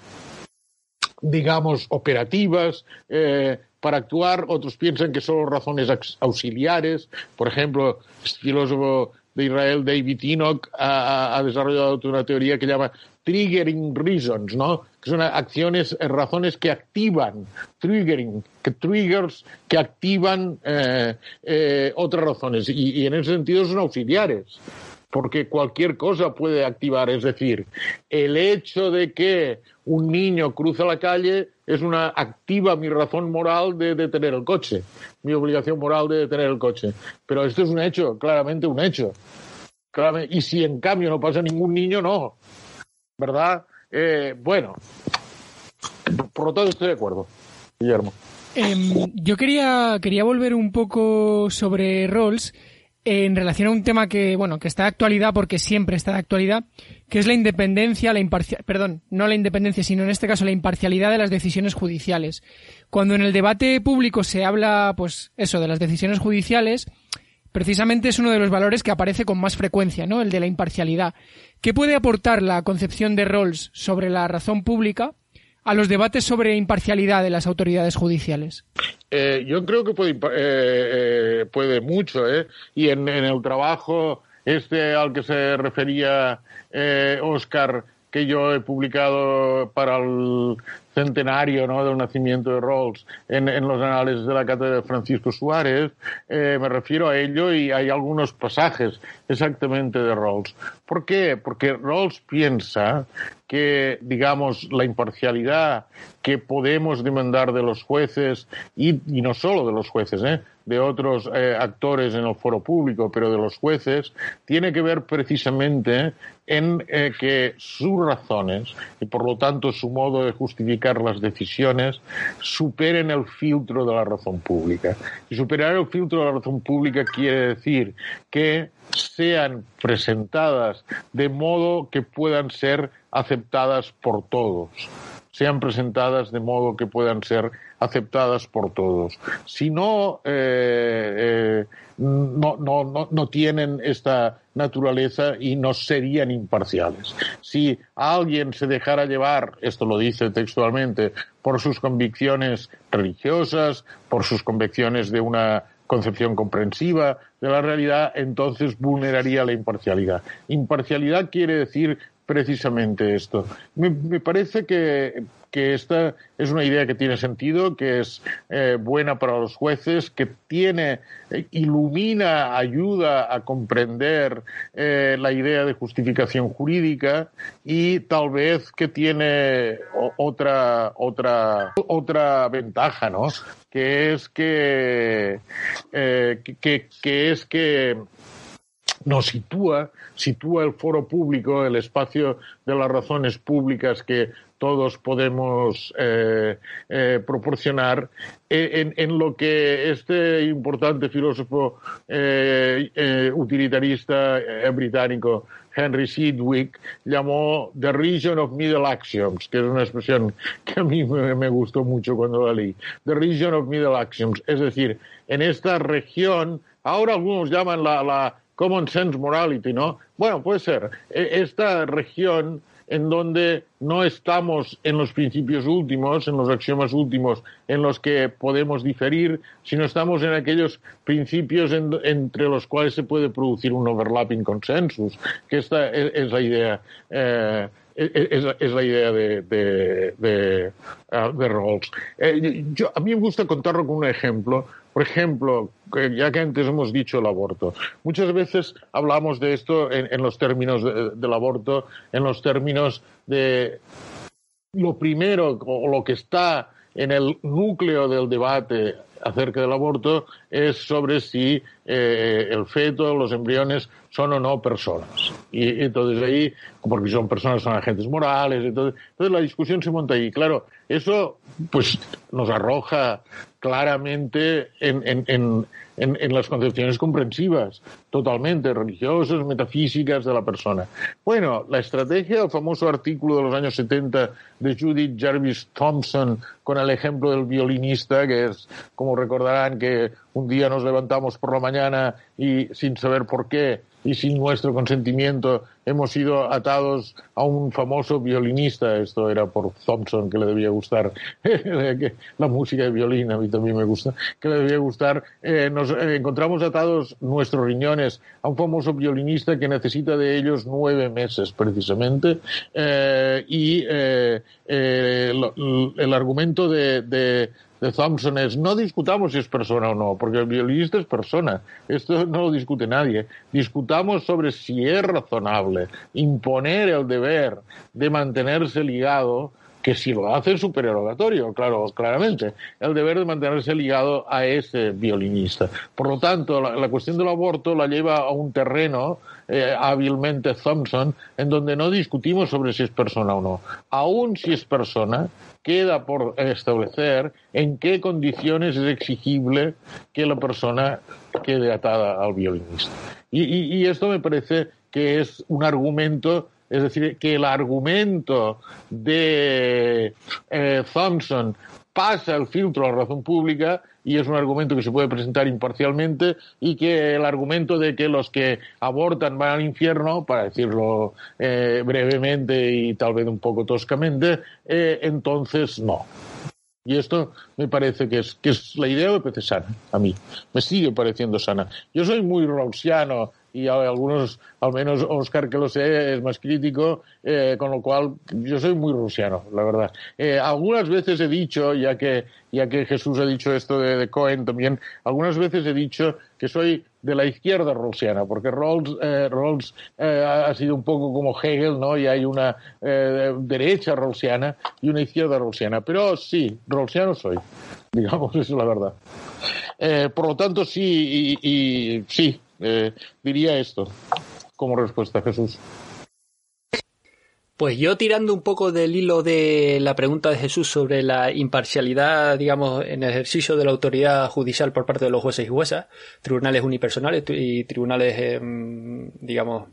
digamos operativas eh, para actuar, otros piensan que son razones auxiliares, por ejemplo, filósofo de Israel, David Enoch, ha, ha, desarrollado una teoría que llama triggering reasons, ¿no? Que son acciones, eh, razones que activan, triggering, que triggers que activan eh, eh, otras razones. Y, y en ese sentido son auxiliares porque cualquier cosa puede activar. Es decir, el hecho de que un niño cruza la calle es una activa mi razón moral de detener el coche, mi obligación moral de detener el coche. Pero esto es un hecho, claramente un hecho. Claramente, y si en cambio no pasa ningún niño, no. ¿Verdad? Eh, bueno, por lo tanto estoy de acuerdo, Guillermo. Eh, yo quería, quería volver un poco sobre Rawls en relación a un tema que, bueno, que está de actualidad porque siempre está de actualidad, que es la independencia, la imparcialidad, perdón, no la independencia, sino en este caso la imparcialidad de las decisiones judiciales. Cuando en el debate público se habla, pues, eso, de las decisiones judiciales, precisamente es uno de los valores que aparece con más frecuencia, ¿no? El de la imparcialidad. ¿Qué puede aportar la concepción de Rawls sobre la razón pública a los debates sobre imparcialidad de las autoridades judiciales? Eh, yo creo que puede, eh, puede mucho, ¿eh? Y en, en, el trabajo este al que se refería Oscar que yo he publicado para el centenario ¿no? del nacimiento de Rawls en, los anales de la cátedra de Francisco Suárez, eh, me refiero a ello y hay algunos pasajes exactamente de Rawls. ¿Por qué? Porque Rawls piensa que, digamos, la imparcialidad que podemos demandar de los jueces, y, y no solo de los jueces, ¿eh? de otros eh, actores en el foro público, pero de los jueces, tiene que ver precisamente en eh, que sus razones y por lo tanto su modo de justificar las decisiones superen el filtro de la razón pública. Y superar el filtro de la razón pública quiere decir que sean presentadas de modo que puedan ser aceptadas por todos sean presentadas de modo que puedan ser aceptadas por todos. Si no, eh, eh, no, no, no, no, tienen esta naturaleza y no serían imparciales. Si alguien se dejara llevar, esto lo dice textualmente, por sus convicciones religiosas, por sus convicciones de una concepción comprensiva de la realidad, entonces vulneraría la imparcialidad. Imparcialidad quiere decir precisamente esto. Me, parece que, que, esta es una idea que tiene sentido, que es eh, buena para los jueces, que tiene, eh, ilumina, ayuda a comprender eh, la idea de justificación jurídica y tal vez que tiene otra, otra, otra ventaja, ¿no? Que es que, que, que es que nos sitúa, sitúa el foro público, el espacio de las razones públicas que todos podemos eh, eh, proporcionar en, en, lo que este importante filósofo eh, utilitarista británico Henry Sidwick llamó The Region of Middle Axioms, que es una expresión que a mí me, gustó mucho cuando la leí. The Region of Middle Axioms, es decir, en esta región, ahora algunos llaman la, la common sense morality, ¿no? Bueno, puede ser. E, esta región en donde no estamos en los principios últimos, en los axiomas últimos en los que podemos diferir, sino estamos en aquellos principios en, entre los cuales se puede producir un overlapping consensus, que esta es, es la idea. Eh, es, es, la idea de, de Rawls. Eh, a mí me gusta contarlo con un ejemplo. Por ejemplo, ya que antes hemos dicho el aborto, muchas veces hablamos de esto en, en los términos de, del aborto, en los términos de lo primero o lo que está en el núcleo del debate acerca del aborto es sobre si eh, el feto, los embriones son o no personas. Y entonces ahí, porque son personas, son agentes morales, entonces, entonces la discusión se monta ahí. Claro, eso pues nos arroja claramente en, en, en, en, las concepciones comprensivas, totalmente religiosas, metafísicas de la persona. Bueno, la estrategia, el famoso artículo de los años 70 de Judith Jarvis Thompson con el ejemplo del violinista, que es, como recordarán, que un día nos levantamos por la mañana y sin saber por qué y sin nuestro consentimiento hemos sido atados a un famoso violinista. Esto era por Thompson, que le debía gustar la música de violín, a mí también me gusta, que le debía gustar. Eh, nos eh, encontramos atados nuestros a un famoso violinista que necesita de ellos nueve meses, precisamente. Eh, y eh, el, el, argumento de, de de Thompson es no discutamos si es persona o no, porque el violinista es persona. Esto no lo discute nadie. Discutamos sobre si es razonable imponer el deber de mantenerse ligado que si lo hace es supererogatorio, claro, claramente, el deber de mantenerse ligado a ese violinista. Por lo tanto, la, cuestión del aborto la lleva a un terreno eh, hábilmente Thompson, en donde no discutimos sobre si es persona o no. Aún si es persona, queda por establecer en qué condiciones es exigible que la persona quede atada al violinista. Y esto me parece que es un argumento es decir, que el argumento de eh, Thompson pasa el filtro a la razón pública y es un argumento que se puede presentar imparcialmente y que el argumento de que los que abortan van al infierno, para decirlo eh, brevemente y tal vez un poco toscamente, eh, entonces no. Y esto me parece que es, que es la idea me parece sana, a mí. Me sigue pareciendo sana. Yo soy muy rawlsiano y algunos, al menos Oscar que lo sé, es más crítico, eh, con lo cual yo soy muy rusiano, la verdad. Eh, algunas veces he dicho, ya que, ya que Jesús ha dicho esto de, Cohen también, algunas veces he dicho que soy de la izquierda rusiana, porque Rawls, eh, Rawls ha sido un poco como Hegel, ¿no? Y hay una derecha rawlsiana y una izquierda rawlsiana. Pero sí, rawlsiano soy, digamos, eso es la verdad. por lo tanto, sí, y, y sí, eh, diría esto como respuesta, Jesús. Pues yo tirando un poco del hilo de la pregunta de Jesús sobre la imparcialidad, digamos, en el ejercicio de la autoridad judicial por parte de los jueces y juezas, tribunales unipersonales y tribunales, em, digamos,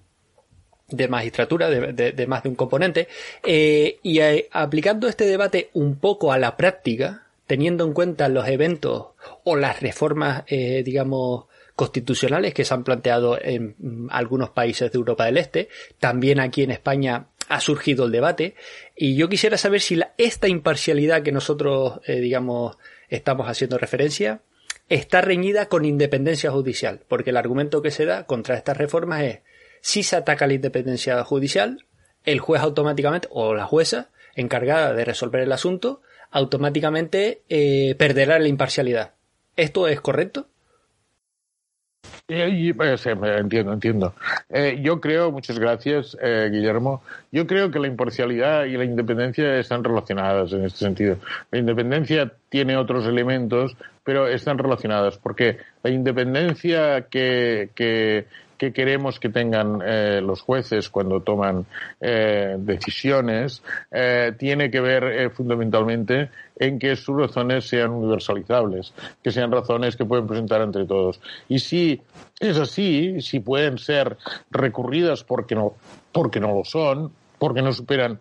de magistratura, de, más de un componente, eh, y eh, aplicando este debate un poco a la práctica, teniendo en cuenta los eventos o las reformas, digamos, constitucionales que se han planteado en mm, algunos países de Europa del Este. También aquí en España ha surgido el debate. Y yo quisiera saber si esta imparcialidad que nosotros, eh, digamos, estamos haciendo referencia, está reñida con independencia judicial. Porque el argumento que se da contra estas reformas es, si se ataca la independencia judicial, el juez automáticamente, o la jueza, encargada de resolver el asunto, automáticamente eh, perderá la imparcialidad. ¿Esto es correcto? Eh, entiendo, entiendo. Eh, yo creo, muchas gracias, eh, Guillermo. Yo creo que la imparcialidad y la independencia están relacionadas en este sentido. La independencia tiene otros elementos, pero están relacionadas, porque la independencia que, que que queremos que tengan eh, los jueces cuando toman eh, decisiones eh, tiene que ver fundamentalmente en que sus razones sean universalizables, que sean razones que pueden presentar entre todos. Y si es así, si pueden ser recurridas porque no, porque no lo son, porque no superan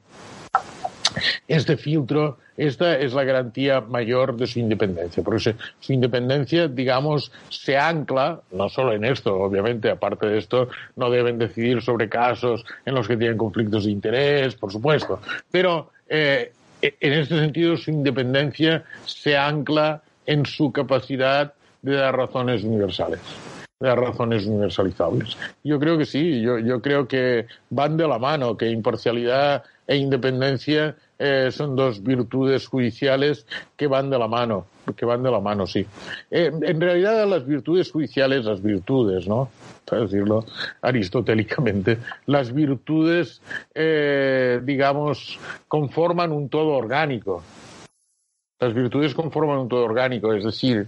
este filtro, esta es la garantía mayor de su independencia. Porque su independencia, digamos, se ancla, no solo en esto, obviamente, aparte de esto, no deben decidir sobre casos en los que tienen conflictos de interés, por supuesto, pero eh, en este sentido su independencia se ancla en su capacidad de dar razones universales de razones universalizables. Yo creo que sí, yo, yo creo que van de la mano, que imparcialidad e independencia eh, son dos virtudes judiciales que van de la mano, que van de la mano, sí. Eh, en realidad las virtudes judiciales, las virtudes, ¿no? Para decirlo aristotélicamente, las virtudes, eh, digamos, conforman un todo orgánico. Las virtudes conforman un todo orgánico, es decir,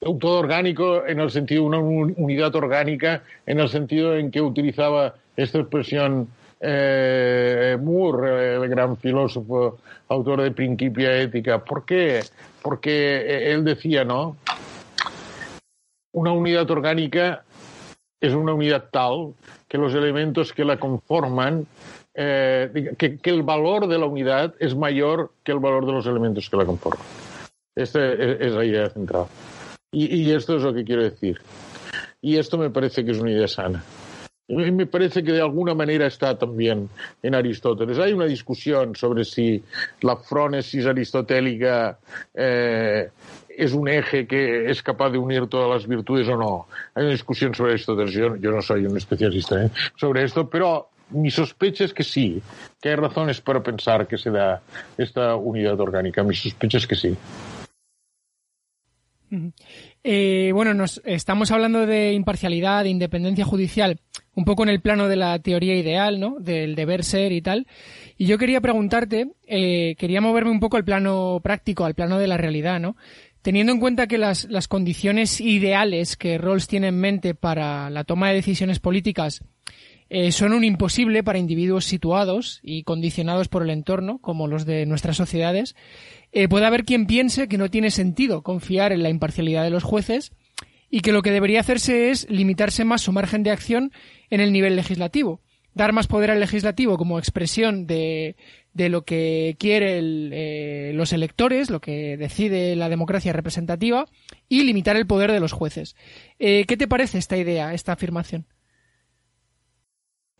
un todo orgánico en el sentido, una unidad orgánica, en el sentido en que utilizaba esta expresión eh, Moore, el gran filósofo, autor de Principia Ética. ¿Por qué? Porque él decía, ¿no? Una unidad orgánica es una unidad tal que los elementos que la conforman, eh, que, el valor de la unidad es mayor que el valor de los elementos que la conforman. Esta es, la idea central. y esto es lo que quiero decir. Y esto me parece que es una idea sana. Me parece que de alguna manera está también en Aristóteles. Hay una discusión sobre si la frónesis aristotélica eh, es un eje que es capaz de unir todas las virtudes o no. Hay una discusión sobre Aristóteles. Yo, yo no soy un especialista ¿eh? sobre esto, pero mi sospecha es que sí, que hay razones para pensar que se da esta unidad orgánica. Mi sospecha es que sí. Eh, bueno, nos estamos hablando de imparcialidad, de independencia judicial, un poco en el plano de la teoría ideal, ¿no? Del deber ser y tal. Y yo quería preguntarte, eh, quería moverme un poco al plano práctico, al plano de la realidad, ¿no? Teniendo en cuenta que las, las condiciones ideales que Rawls tiene en mente para la toma de decisiones políticas eh, son un imposible para individuos situados y condicionados por el entorno, como los de nuestras sociedades, eh, puede haber quien piense que no tiene sentido confiar en la imparcialidad de los jueces y que lo que debería hacerse es limitarse más su margen de acción en el nivel legislativo. dar más poder al legislativo como expresión de, lo que quieren eh, los electores, lo que decide la democracia representativa, y limitar el poder de los jueces. Eh, ¿Qué te parece esta idea, esta afirmación?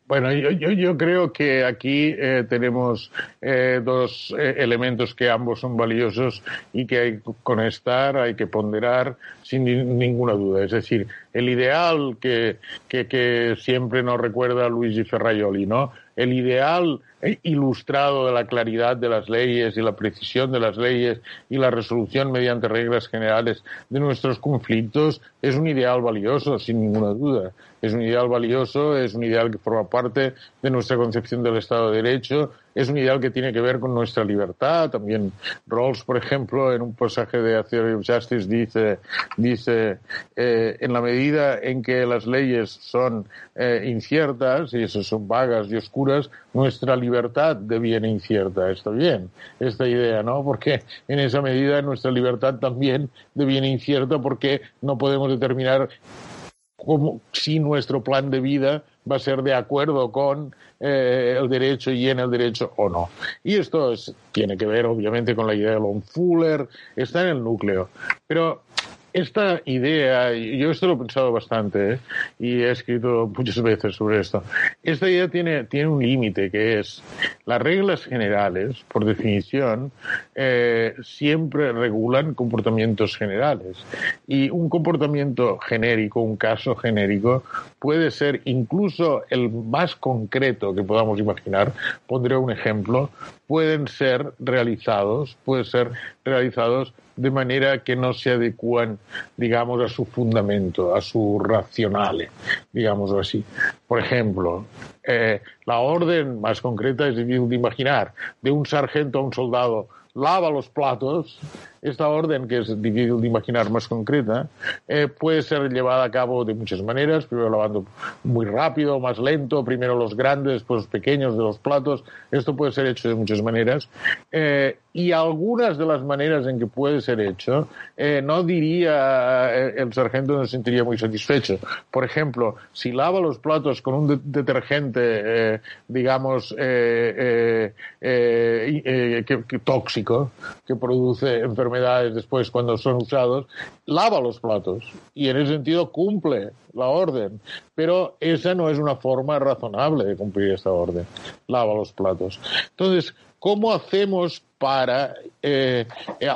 Bueno, yo, yo, creo que aquí eh, tenemos eh, dos eh, elementos que ambos son valiosos y que hay que conectar, hay que ponderar sin ninguna duda. Es decir, el ideal que, que, que siempre nos recuerda Luigi Ferraioli, ¿no? El ideal ilustrado de la claridad de las leyes y la precisión de las leyes y la resolución mediante reglas generales de nuestros conflictos es un ideal valioso, sin ninguna duda es un ideal valioso, es un ideal que forma parte de nuestra concepción del Estado de Derecho, es un ideal que tiene que ver con nuestra libertad. También Rawls, por ejemplo, en un pasaje de A of Justice dice, dice eh, en la medida en que las leyes son eh, inciertas, y eso son vagas y oscuras, nuestra libertad deviene incierta. Está bien esta idea, ¿no? Porque en esa medida nuestra libertad también deviene incierta porque no podemos determinar como si nuestro plan de vida va a ser de acuerdo con eh, el derecho y en el derecho o no. Y esto tiene que ver obviamente con la idea de Lon Fuller, está en el núcleo. Pero esta idea, yo esto lo he pensado bastante ¿eh? y he escrito muchas veces sobre esto. Esta idea tiene, tiene un límite que es las reglas generales, por definición, eh, siempre regulan comportamientos generales. Y un comportamiento genérico, un caso genérico, puede ser incluso el más concreto que podamos imaginar. Pondré un ejemplo. Pueden ser realizados, pueden ser realizados de manera que no se adecúan, digamos, a su fundamento, a su racional, digamos así. Por ejemplo, eh, la orden más concreta es difícil de imaginar, de un sargento a un soldado lava los platos, esta orden, que es difícil de imaginar más concreta, eh, puede ser llevada a cabo de muchas maneras, primero lavando muy rápido, más lento, primero los grandes, después los pequeños de los platos. Esto puede ser hecho de muchas maneras. Eh, y algunas de las maneras en que puede ser hecho, eh, no diría el sargento no se sentiría muy satisfecho. Por ejemplo, si lava los platos con un detergente, digamos, tóxico, que produce enfermedades después cuando son usados, lava los platos y en ese sentido cumple la orden. Pero esa no es una forma razonable de cumplir esta orden. Lava los platos. Entonces, ¿cómo hacemos para eh,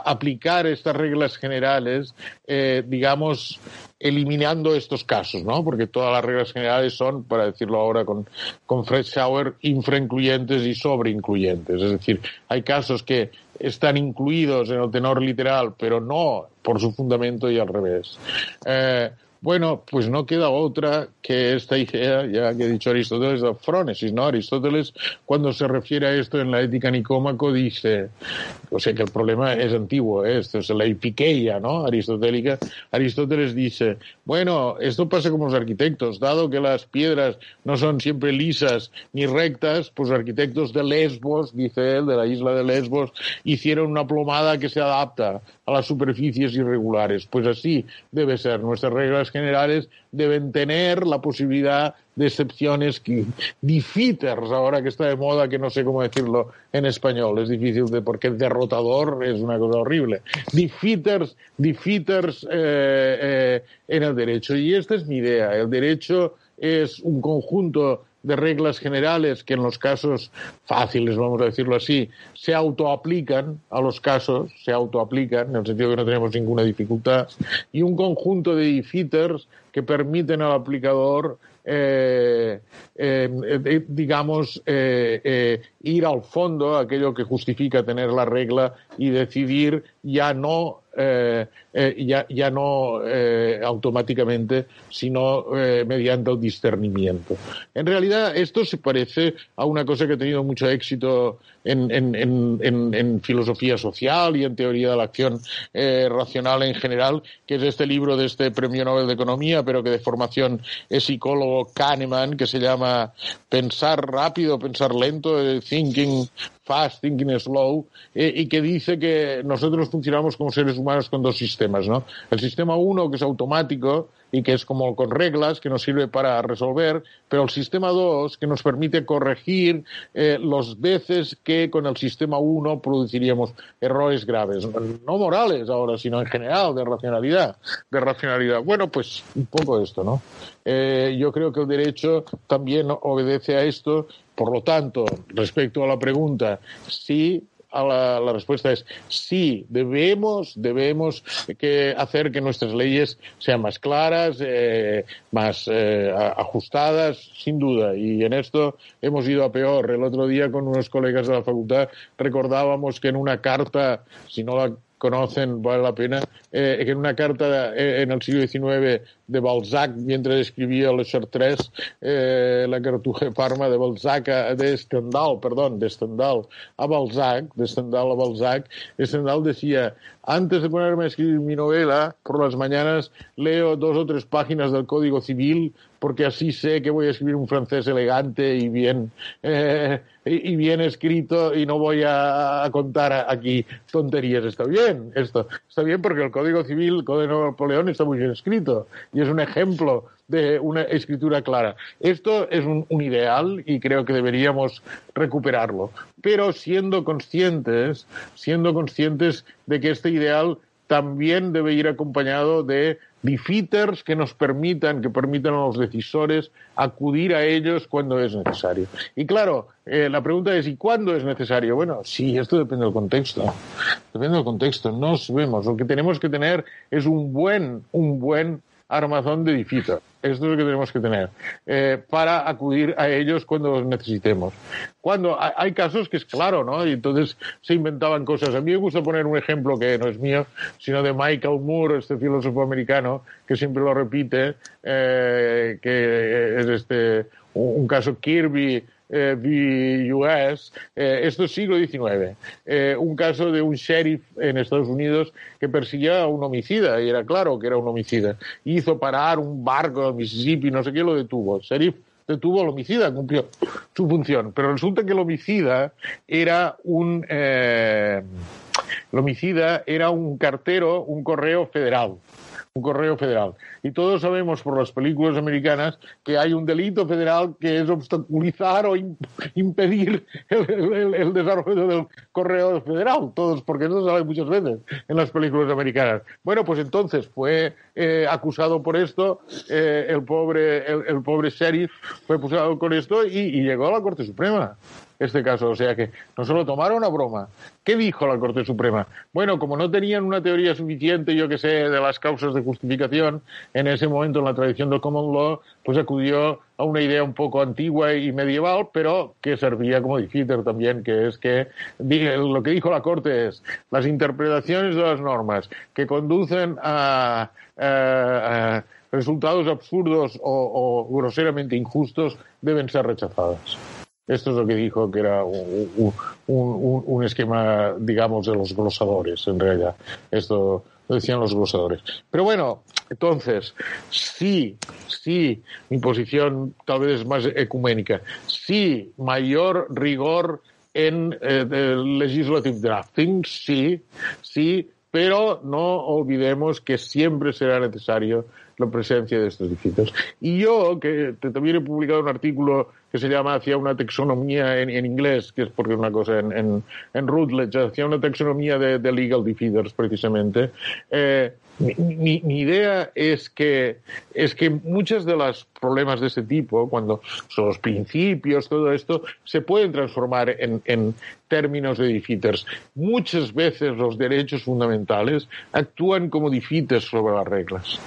aplicar estas reglas generales, eh, digamos, eliminando estos casos, ¿no? Porque todas las reglas generales son, para decirlo ahora con, con Fred Schauer, infraincluyentes y sobreincluyentes. Es decir, hay casos que están incluidos en el tenor literal, pero no por su fundamento y al revés. Eh, bueno, pues no queda otra que esta idea, ya que ha dicho Aristóteles, de ¿no? Aristóteles, cuando se refiere a esto en la ética nicómaco, dice, o sea que el problema es antiguo, ¿eh? esto es la epiqueia, ¿no? Aristotélica. Aristóteles dice, bueno, esto pasa como los arquitectos, dado que las piedras no son siempre lisas ni rectas, pues arquitectos de Lesbos, dice él, de la isla de Lesbos, hicieron una plomada que se adapta a las superficies irregulares. Pues así debe ser. Nuestras reglas generales deben tener la posibilidad de excepciones que defeaters, ahora que está de moda, que no sé cómo decirlo en español, es difícil de, porque derrotador es una cosa horrible. Defeaters, defeaters eh, eh, en el derecho. Y esta es mi idea. El derecho es un conjunto de reglas generales que en los casos fáciles, vamos a decirlo así, se autoaplican a los casos, se autoaplican, en el sentido que no tenemos ninguna dificultad, y un conjunto de defeaters que permiten al aplicador eh, eh, digamos, eh, ir al fondo, aquello que justifica tener la regla y decidir ya no eh, eh, ya, ya, no eh, automáticamente, sino mediante el discernimiento. En realidad, esto se parece a una cosa que ha tenido mucho éxito en, en, en, en filosofía social y en teoría de la acción racional en general, que es este libro de este premio Nobel de Economía, pero que de formación es psicólogo Kahneman, que se llama Pensar rápido, pensar lento, Thinking Fast, Thinking Slow, eh, y que dice que nosotros funcionamos como seres humanos con dos sistemas, ¿no? El sistema uno, que es automático, y que es como con reglas, que nos sirve para resolver, pero el sistema 2 que nos permite corregir eh, los veces que con el sistema 1 produciríamos errores graves, no morales ahora, sino en general, de racionalidad. De racionalidad. Bueno, pues un poco esto, ¿no? Eh, yo creo que el derecho también obedece a esto, por lo tanto, respecto a la pregunta, sí la, la, respuesta es sí, debemos, debemos que hacer que nuestras leyes sean más claras, eh, más eh, ajustadas, sin duda. Y en esto hemos ido a peor. El otro día con unos colegas de la facultad recordábamos que en una carta, si no la conocen, vale la pena, eh, que en una carta eh, en el siglo XIX de Balzac, mientras escribía Les Chartres, eh, la Cartuja Parma de Balzac, de Stendhal, perdón, de Stendhal a Balzac, de Stendhal a Balzac, Stendhal decía, antes de ponerme a escribir mi novela, por las mañanas leo dos o tres páginas del Código Civil porque así sé que voy a escribir un francés elegante y bien, eh, y bien escrito y no voy a, contar aquí tonterías. Está bien, esto está bien porque el Código Civil, el Código de Napoleón está muy bien escrito y es un ejemplo de una escritura clara. Esto es un, un, ideal y creo que deberíamos recuperarlo, pero siendo conscientes, siendo conscientes de que este ideal también debe ir acompañado de defeaters que nos permitan, que permitan a los decisores acudir a ellos cuando es necesario. Y claro, eh, la pregunta es, ¿y cuándo es necesario? Bueno, sí, esto depende del contexto. Depende del contexto. Nos vemos. Lo que tenemos que tener es un buen, un buen armazón de defeaters. Esto es lo que tenemos que tener eh, para acudir a ellos cuando los necesitemos. Cuando hay casos que es claro, ¿no? Y entonces se inventaban cosas. A mí me gusta poner un ejemplo que no es mío, sino de Michael Moore, este filósofo americano que siempre lo repite, eh, que es este un caso Kirby eh, the US, eh, esto es siglo XIX, eh, un caso de un sheriff en Estados Unidos que persiguió a un homicida, y era claro que era un homicida, hizo parar un barco al Mississippi, no sé qué, lo detuvo. El sheriff detuvo al homicida, cumplió su función, pero resulta que el homicida era un... el homicida era un cartero, un correo federal un correo federal. Y todos sabemos por las películas americanas que hay un delito federal que es obstaculizar o impedir el, desarrollo del correo federal. Todos, porque eso se sabe muchas veces en las películas americanas. Bueno, pues entonces fue eh, acusado por esto, eh, el pobre, el, pobre sheriff fue acusado con esto y llegó a la Corte Suprema este caso. O sea que no solo tomaron a broma. ¿Qué dijo la Corte Suprema? Bueno, como no tenían una teoría suficiente, yo que sé, de las causas de justificación, en ese momento en la tradición del common law, pues acudió a una idea un poco antigua y medieval, pero que servía como defeater también, que es que lo que dijo la Corte es las interpretaciones de las normas que conducen a, resultados absurdos o groseramente injustos deben ser rechazadas. Esto es lo que dijo que era un, esquema, digamos, de los glosadores, en realidad. Esto lo decían los glosadores. Pero bueno, entonces, sí, sí, mi posición tal vez es más ecuménica. Sí, mayor rigor en eh, legislative drafting, sí, sí, pero no olvidemos que siempre será necesario la presencia de estos edificios. Y yo, que también he publicado un artículo que se llama Hacia una taxonomía en, inglés, que es porque es una cosa en, en, en Routledge, hacia una taxonomía de, de legal defeaters, precisamente. Eh, mi, mi, idea es que, es que muchos de los problemas de este tipo, cuando son los principios, todo esto, se pueden transformar en, en términos de defeaters. Muchas veces los derechos fundamentales actúan como defeaters sobre las reglas.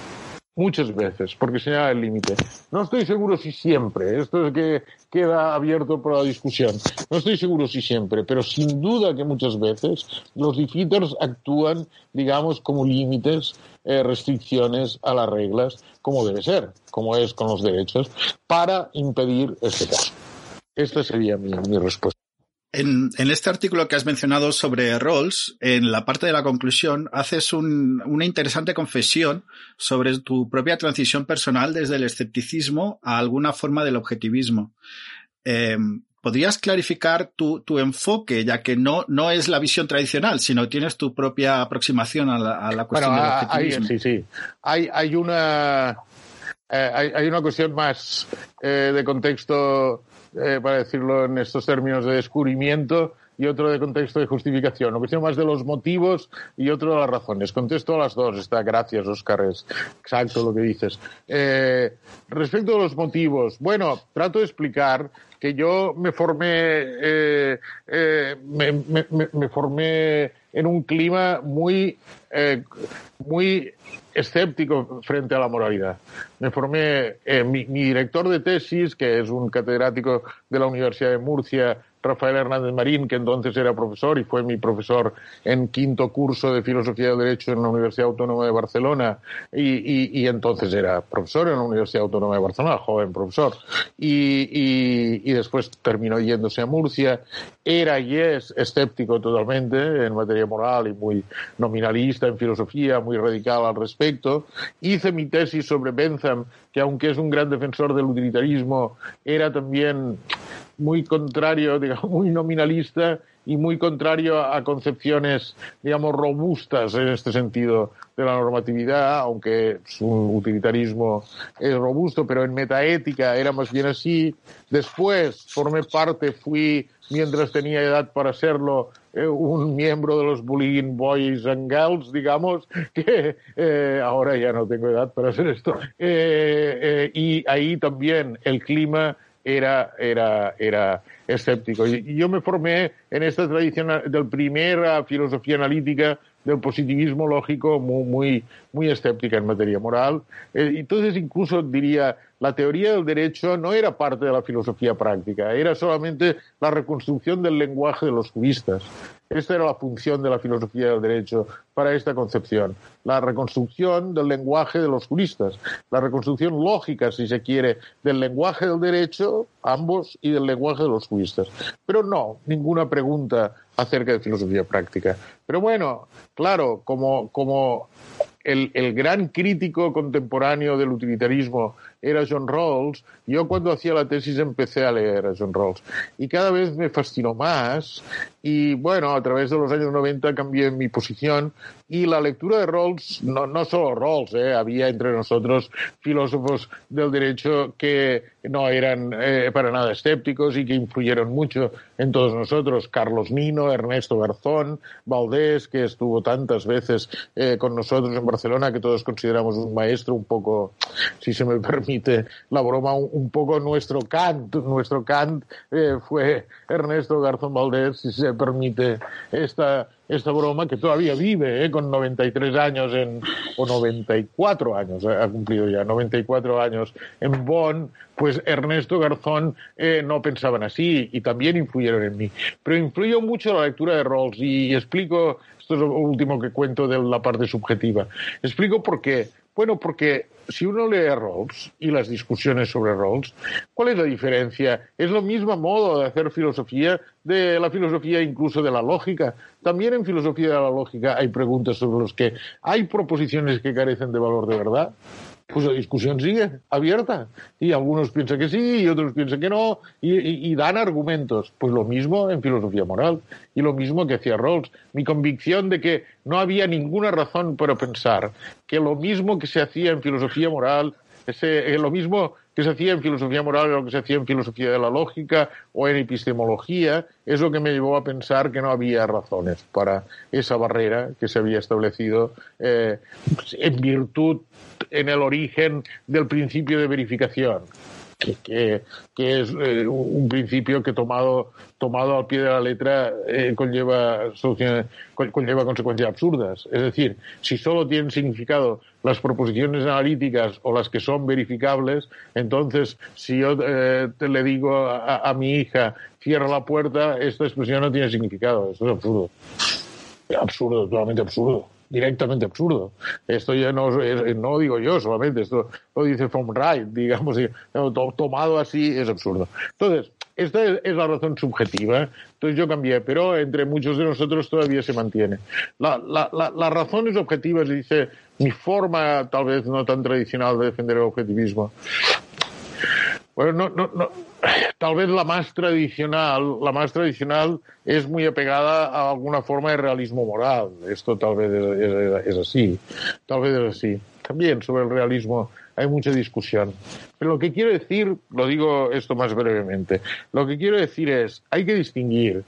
Muchas veces, porque señala el límite. No estoy seguro si siempre, esto es que queda abierto para la discusión. No estoy seguro si siempre, pero sin duda que muchas veces los defeaters actúan, digamos, como límites, eh, restricciones a las reglas, como debe ser, como es con los derechos, para impedir este caso. Esta sería mi, mi respuesta. En, en, este artículo que has mencionado sobre Rawls, en la parte de la conclusión, haces un, una interesante confesión sobre tu propia transición personal desde el escepticismo a alguna forma del objetivismo. Eh, ¿podrías clarificar tu, tu, enfoque, ya que no, no es la visión tradicional, sino tienes tu propia aproximación a la, a la cuestión del objetivismo? sí, sí. Hay, hay una... Eh, hay, hay, una cuestión más eh, de contexto, eh, para decirlo en estos términos de descubrimiento, y otro de contexto de justificación. Una cuestión más de los motivos y otro de las razones. Contesto a las dos. Está, gracias, Oscar, es exacto lo que dices. Eh, respecto a los motivos, bueno, trato de explicar que yo me formé, eh, eh, me, me, me, formé en un clima muy, eh, muy escéptico frente a la moralidad. Me formé, eh, mi, mi, director de tesis, que es un catedrático de la Universidad de Murcia, Rafael Hernández Marín, que entonces era profesor y fue mi profesor en quinto curso de Filosofía del Derecho en la Universidad Autónoma de Barcelona y, y, y entonces era profesor en la Universidad Autónoma de Barcelona, joven profesor. Y, y, después terminó yéndose a Murcia. Era y es escéptico totalmente en materia moral y muy nominalista en filosofía, muy radical al respecto. Hice mi tesis sobre Bentham, que aunque es un gran defensor del utilitarismo, era también muy contrario, digamos, muy nominalista y muy contrario a concepciones, digamos, robustas en este sentido de la normatividad, aunque su utilitarismo es robusto, pero en metaética era más bien así. Después formé parte, fui, mientras tenía edad para serlo, eh, un miembro de los Bullying Boys and Girls, digamos, que eh, ahora ya no tengo edad para hacer esto. Eh, y ahí también el clima era, era, era escéptico. Y yo me formé en esta tradición de primera filosofía analítica del positivismo lógico muy, muy, muy escéptica en materia moral. Eh, entonces, incluso diría, la teoría del derecho no era parte de la filosofía práctica, era solamente la reconstrucción del lenguaje de los juristas. Esta era la función de la filosofía del derecho para esta concepción, la reconstrucción del lenguaje de los juristas, la reconstrucción lógica, si se quiere, del lenguaje del derecho, ambos, y del lenguaje de los juristas. Pero no, ninguna pregunta acerca de filosofía práctica. Pero bueno, claro, como, como el, el, gran crítico contemporáneo del utilitarismo era John Rawls, yo cuando hacía la tesis empecé a leer a John Rawls. Y cada vez me fascinó más. Y bueno, a través de los años 90 cambié mi posición. Y la lectura de Rawls, no, no solo Rawls, eh, había entre nosotros filósofos del derecho que no eran eh, para nada escépticos y que influyeron mucho en todos nosotros, Carlos Nino, Ernesto Garzón, Valdés, que estuvo tantas veces eh, con nosotros en Barcelona, que todos consideramos un maestro un poco, si se me permite, la broma un, poco nuestro Kant. Nuestro Kant eh, fue Ernesto Garzón Valdés, si se permite esta, esta broma, que todavía vive, eh, con 93 años en, o 94 años, eh, ha cumplido ya 94 años en Bonn, pues Ernesto Garzón eh, no pensaban así y también influyeron en mí. Pero influyó mucho la lectura de Rawls y explico, esto es lo último que cuento de la parte subjetiva, explico por qué. Bueno, porque si uno lee Rawls y las discusiones sobre Rawls, ¿cuál es la diferencia? Es lo mismo modo de hacer filosofía, de la filosofía incluso de la lógica. También en filosofía de la lógica hay preguntas sobre las que hay proposiciones que carecen de valor de verdad pues la discusión sigue abierta. Y algunos piensan que sí y otros piensan que no, y, dan argumentos. Pues lo mismo en filosofía moral, y lo mismo que hacía Rawls. Mi convicción de que no había ninguna razón para pensar que lo mismo que se hacía en filosofía moral, ese, eh, lo mismo que se hacía en filosofía moral lo que se hacía en filosofía de la lógica o en epistemología, es lo que me llevó a pensar que no había razones para esa barrera que se había establecido eh, en virtud, en el origen del principio de verificación que, es eh, un principio que tomado, tomado al pie de la letra eh, conlleva, conlleva consecuencias absurdas. Es decir, si solo tienen significado las proposiciones analíticas o las que son verificables, entonces si yo eh, te le digo a, a mi hija cierra la puerta, esta expresión no tiene significado. Esto es absurdo. Absurdo, totalmente absurdo directamente absurdo. Esto ya no, no digo yo solamente, esto lo dice From Right, digamos, tomado así es absurdo. Entonces, esta es, la razón subjetiva. Entonces yo cambié, pero entre muchos de nosotros todavía se mantiene. La, la, la, las razones objetivas, dice, mi forma tal vez no tan tradicional de defender el objetivismo. Bueno, no, no, no. Tal vez la más tradicional, la más tradicional es muy apegada a alguna forma de realismo moral. Esto tal vez es, así. Tal vez es así. También sobre el realismo hay mucha discusión. Pero lo que quiero decir, lo digo esto más brevemente, lo que quiero decir es, hay que distinguir,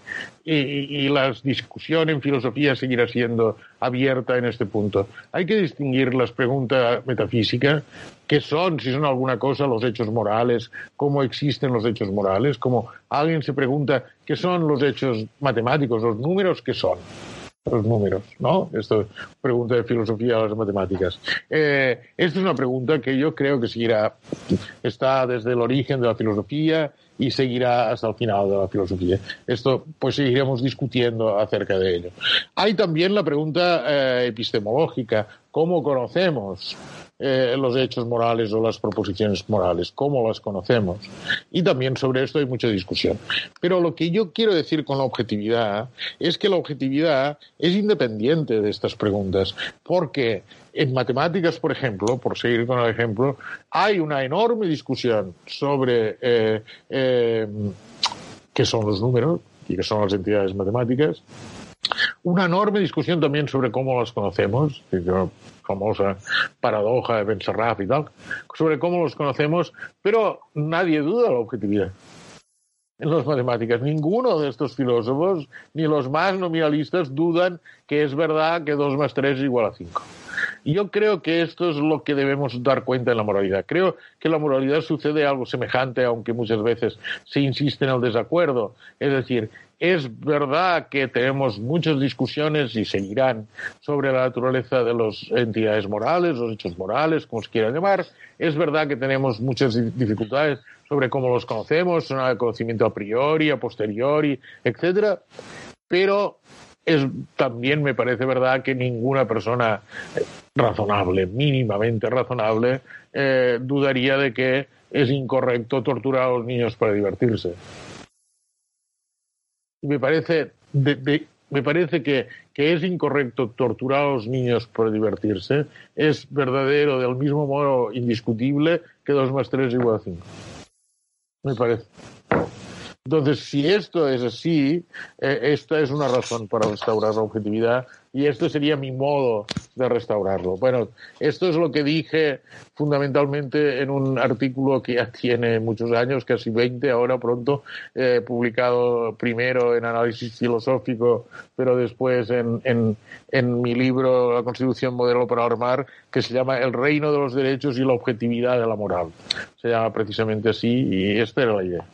y, y, la discusión en filosofía seguirá siendo abierta en este punto, hay que distinguir las preguntas metafísicas, qué son, si son alguna cosa, los hechos morales, cómo existen los hechos morales, como alguien se pregunta qué son los hechos matemáticos, los números, qué son los números, ¿no? Esto pregunta de filosofía a las matemáticas. Eh, esta es una pregunta que yo creo que seguirá, está desde el origen de la filosofía y seguirá hasta el final de la filosofía. Esto, pues seguiremos discutiendo acerca de ello. Hay también la pregunta eh, epistemológica, ¿cómo conocemos? Eh, los hechos morales o las proposiciones morales, cómo las conocemos. Y también sobre esto hay mucha discusión. Pero lo que yo quiero decir con la objetividad es que la objetividad es independiente de estas preguntas, porque en matemáticas, por ejemplo, por seguir con el ejemplo, hay una enorme discusión sobre eh, eh, qué son los números y qué son las entidades matemáticas. Una enorme discusión también sobre cómo las conocemos, famosa paradoja de Ben y tal, sobre cómo los conocemos, pero nadie duda la objetividad en las matemáticas. Ninguno de estos filósofos, ni los más nominalistas, dudan que es verdad que 2 más 3 es igual a 5. Yo creo que esto es lo que debemos dar cuenta en la moralidad. Creo que la moralidad sucede algo semejante, aunque muchas veces se insiste en el desacuerdo. Es decir, es verdad que tenemos muchas discusiones y seguirán sobre la naturaleza de las entidades morales, los hechos morales, como se quieran llamar. Es verdad que tenemos muchas dificultades sobre cómo los conocemos, el conocimiento a priori, a posteriori, etcétera. Pero es, también me parece verdad que ninguna persona razonable, mínimamente razonable, eh, dudaría de que es incorrecto torturar a los niños para divertirse me parece, me parece que, que, es incorrecto torturar a los niños por divertirse, es verdadero del mismo modo indiscutible que 2 más 3 es igual a 5. Me parece. Entonces, si esto es así, eh, esta es una razón para restaurar la objetividad y esto sería mi modo de restaurarlo. Bueno, esto es lo que dije fundamentalmente en un artículo que ya tiene muchos años, casi 20 ahora pronto, eh, publicado primero en análisis filosófico, pero después en, en, en mi libro La Constitución Modelo para Armar, que se llama El reino de los derechos y la objetividad de la moral. Se llama precisamente así y esta era la idea.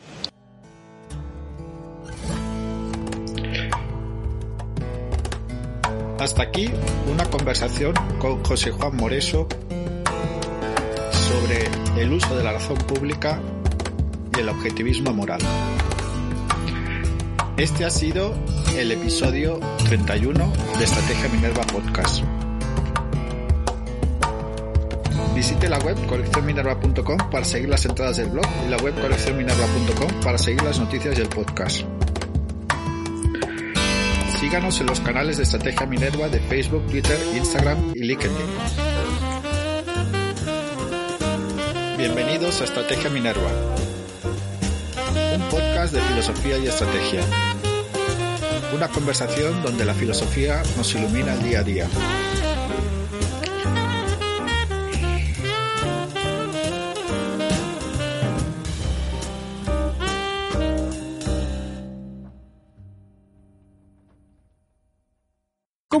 Hasta aquí una conversación con José Juan Moreso sobre el uso de la razón pública y el objetivismo moral. Este ha sido el episodio 31 de Estrategia Minerva Podcast. Visite la web coleccionminerva.com para seguir las entradas del blog y la web coleccionminerva.com para seguir las noticias del podcast. Síganos en los canales de Estrategia Minerva de Facebook, Twitter, Instagram y LinkedIn. Bienvenidos a Estrategia Minerva, un podcast de filosofía y estrategia. Una conversación donde la filosofía nos ilumina el día a día.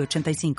85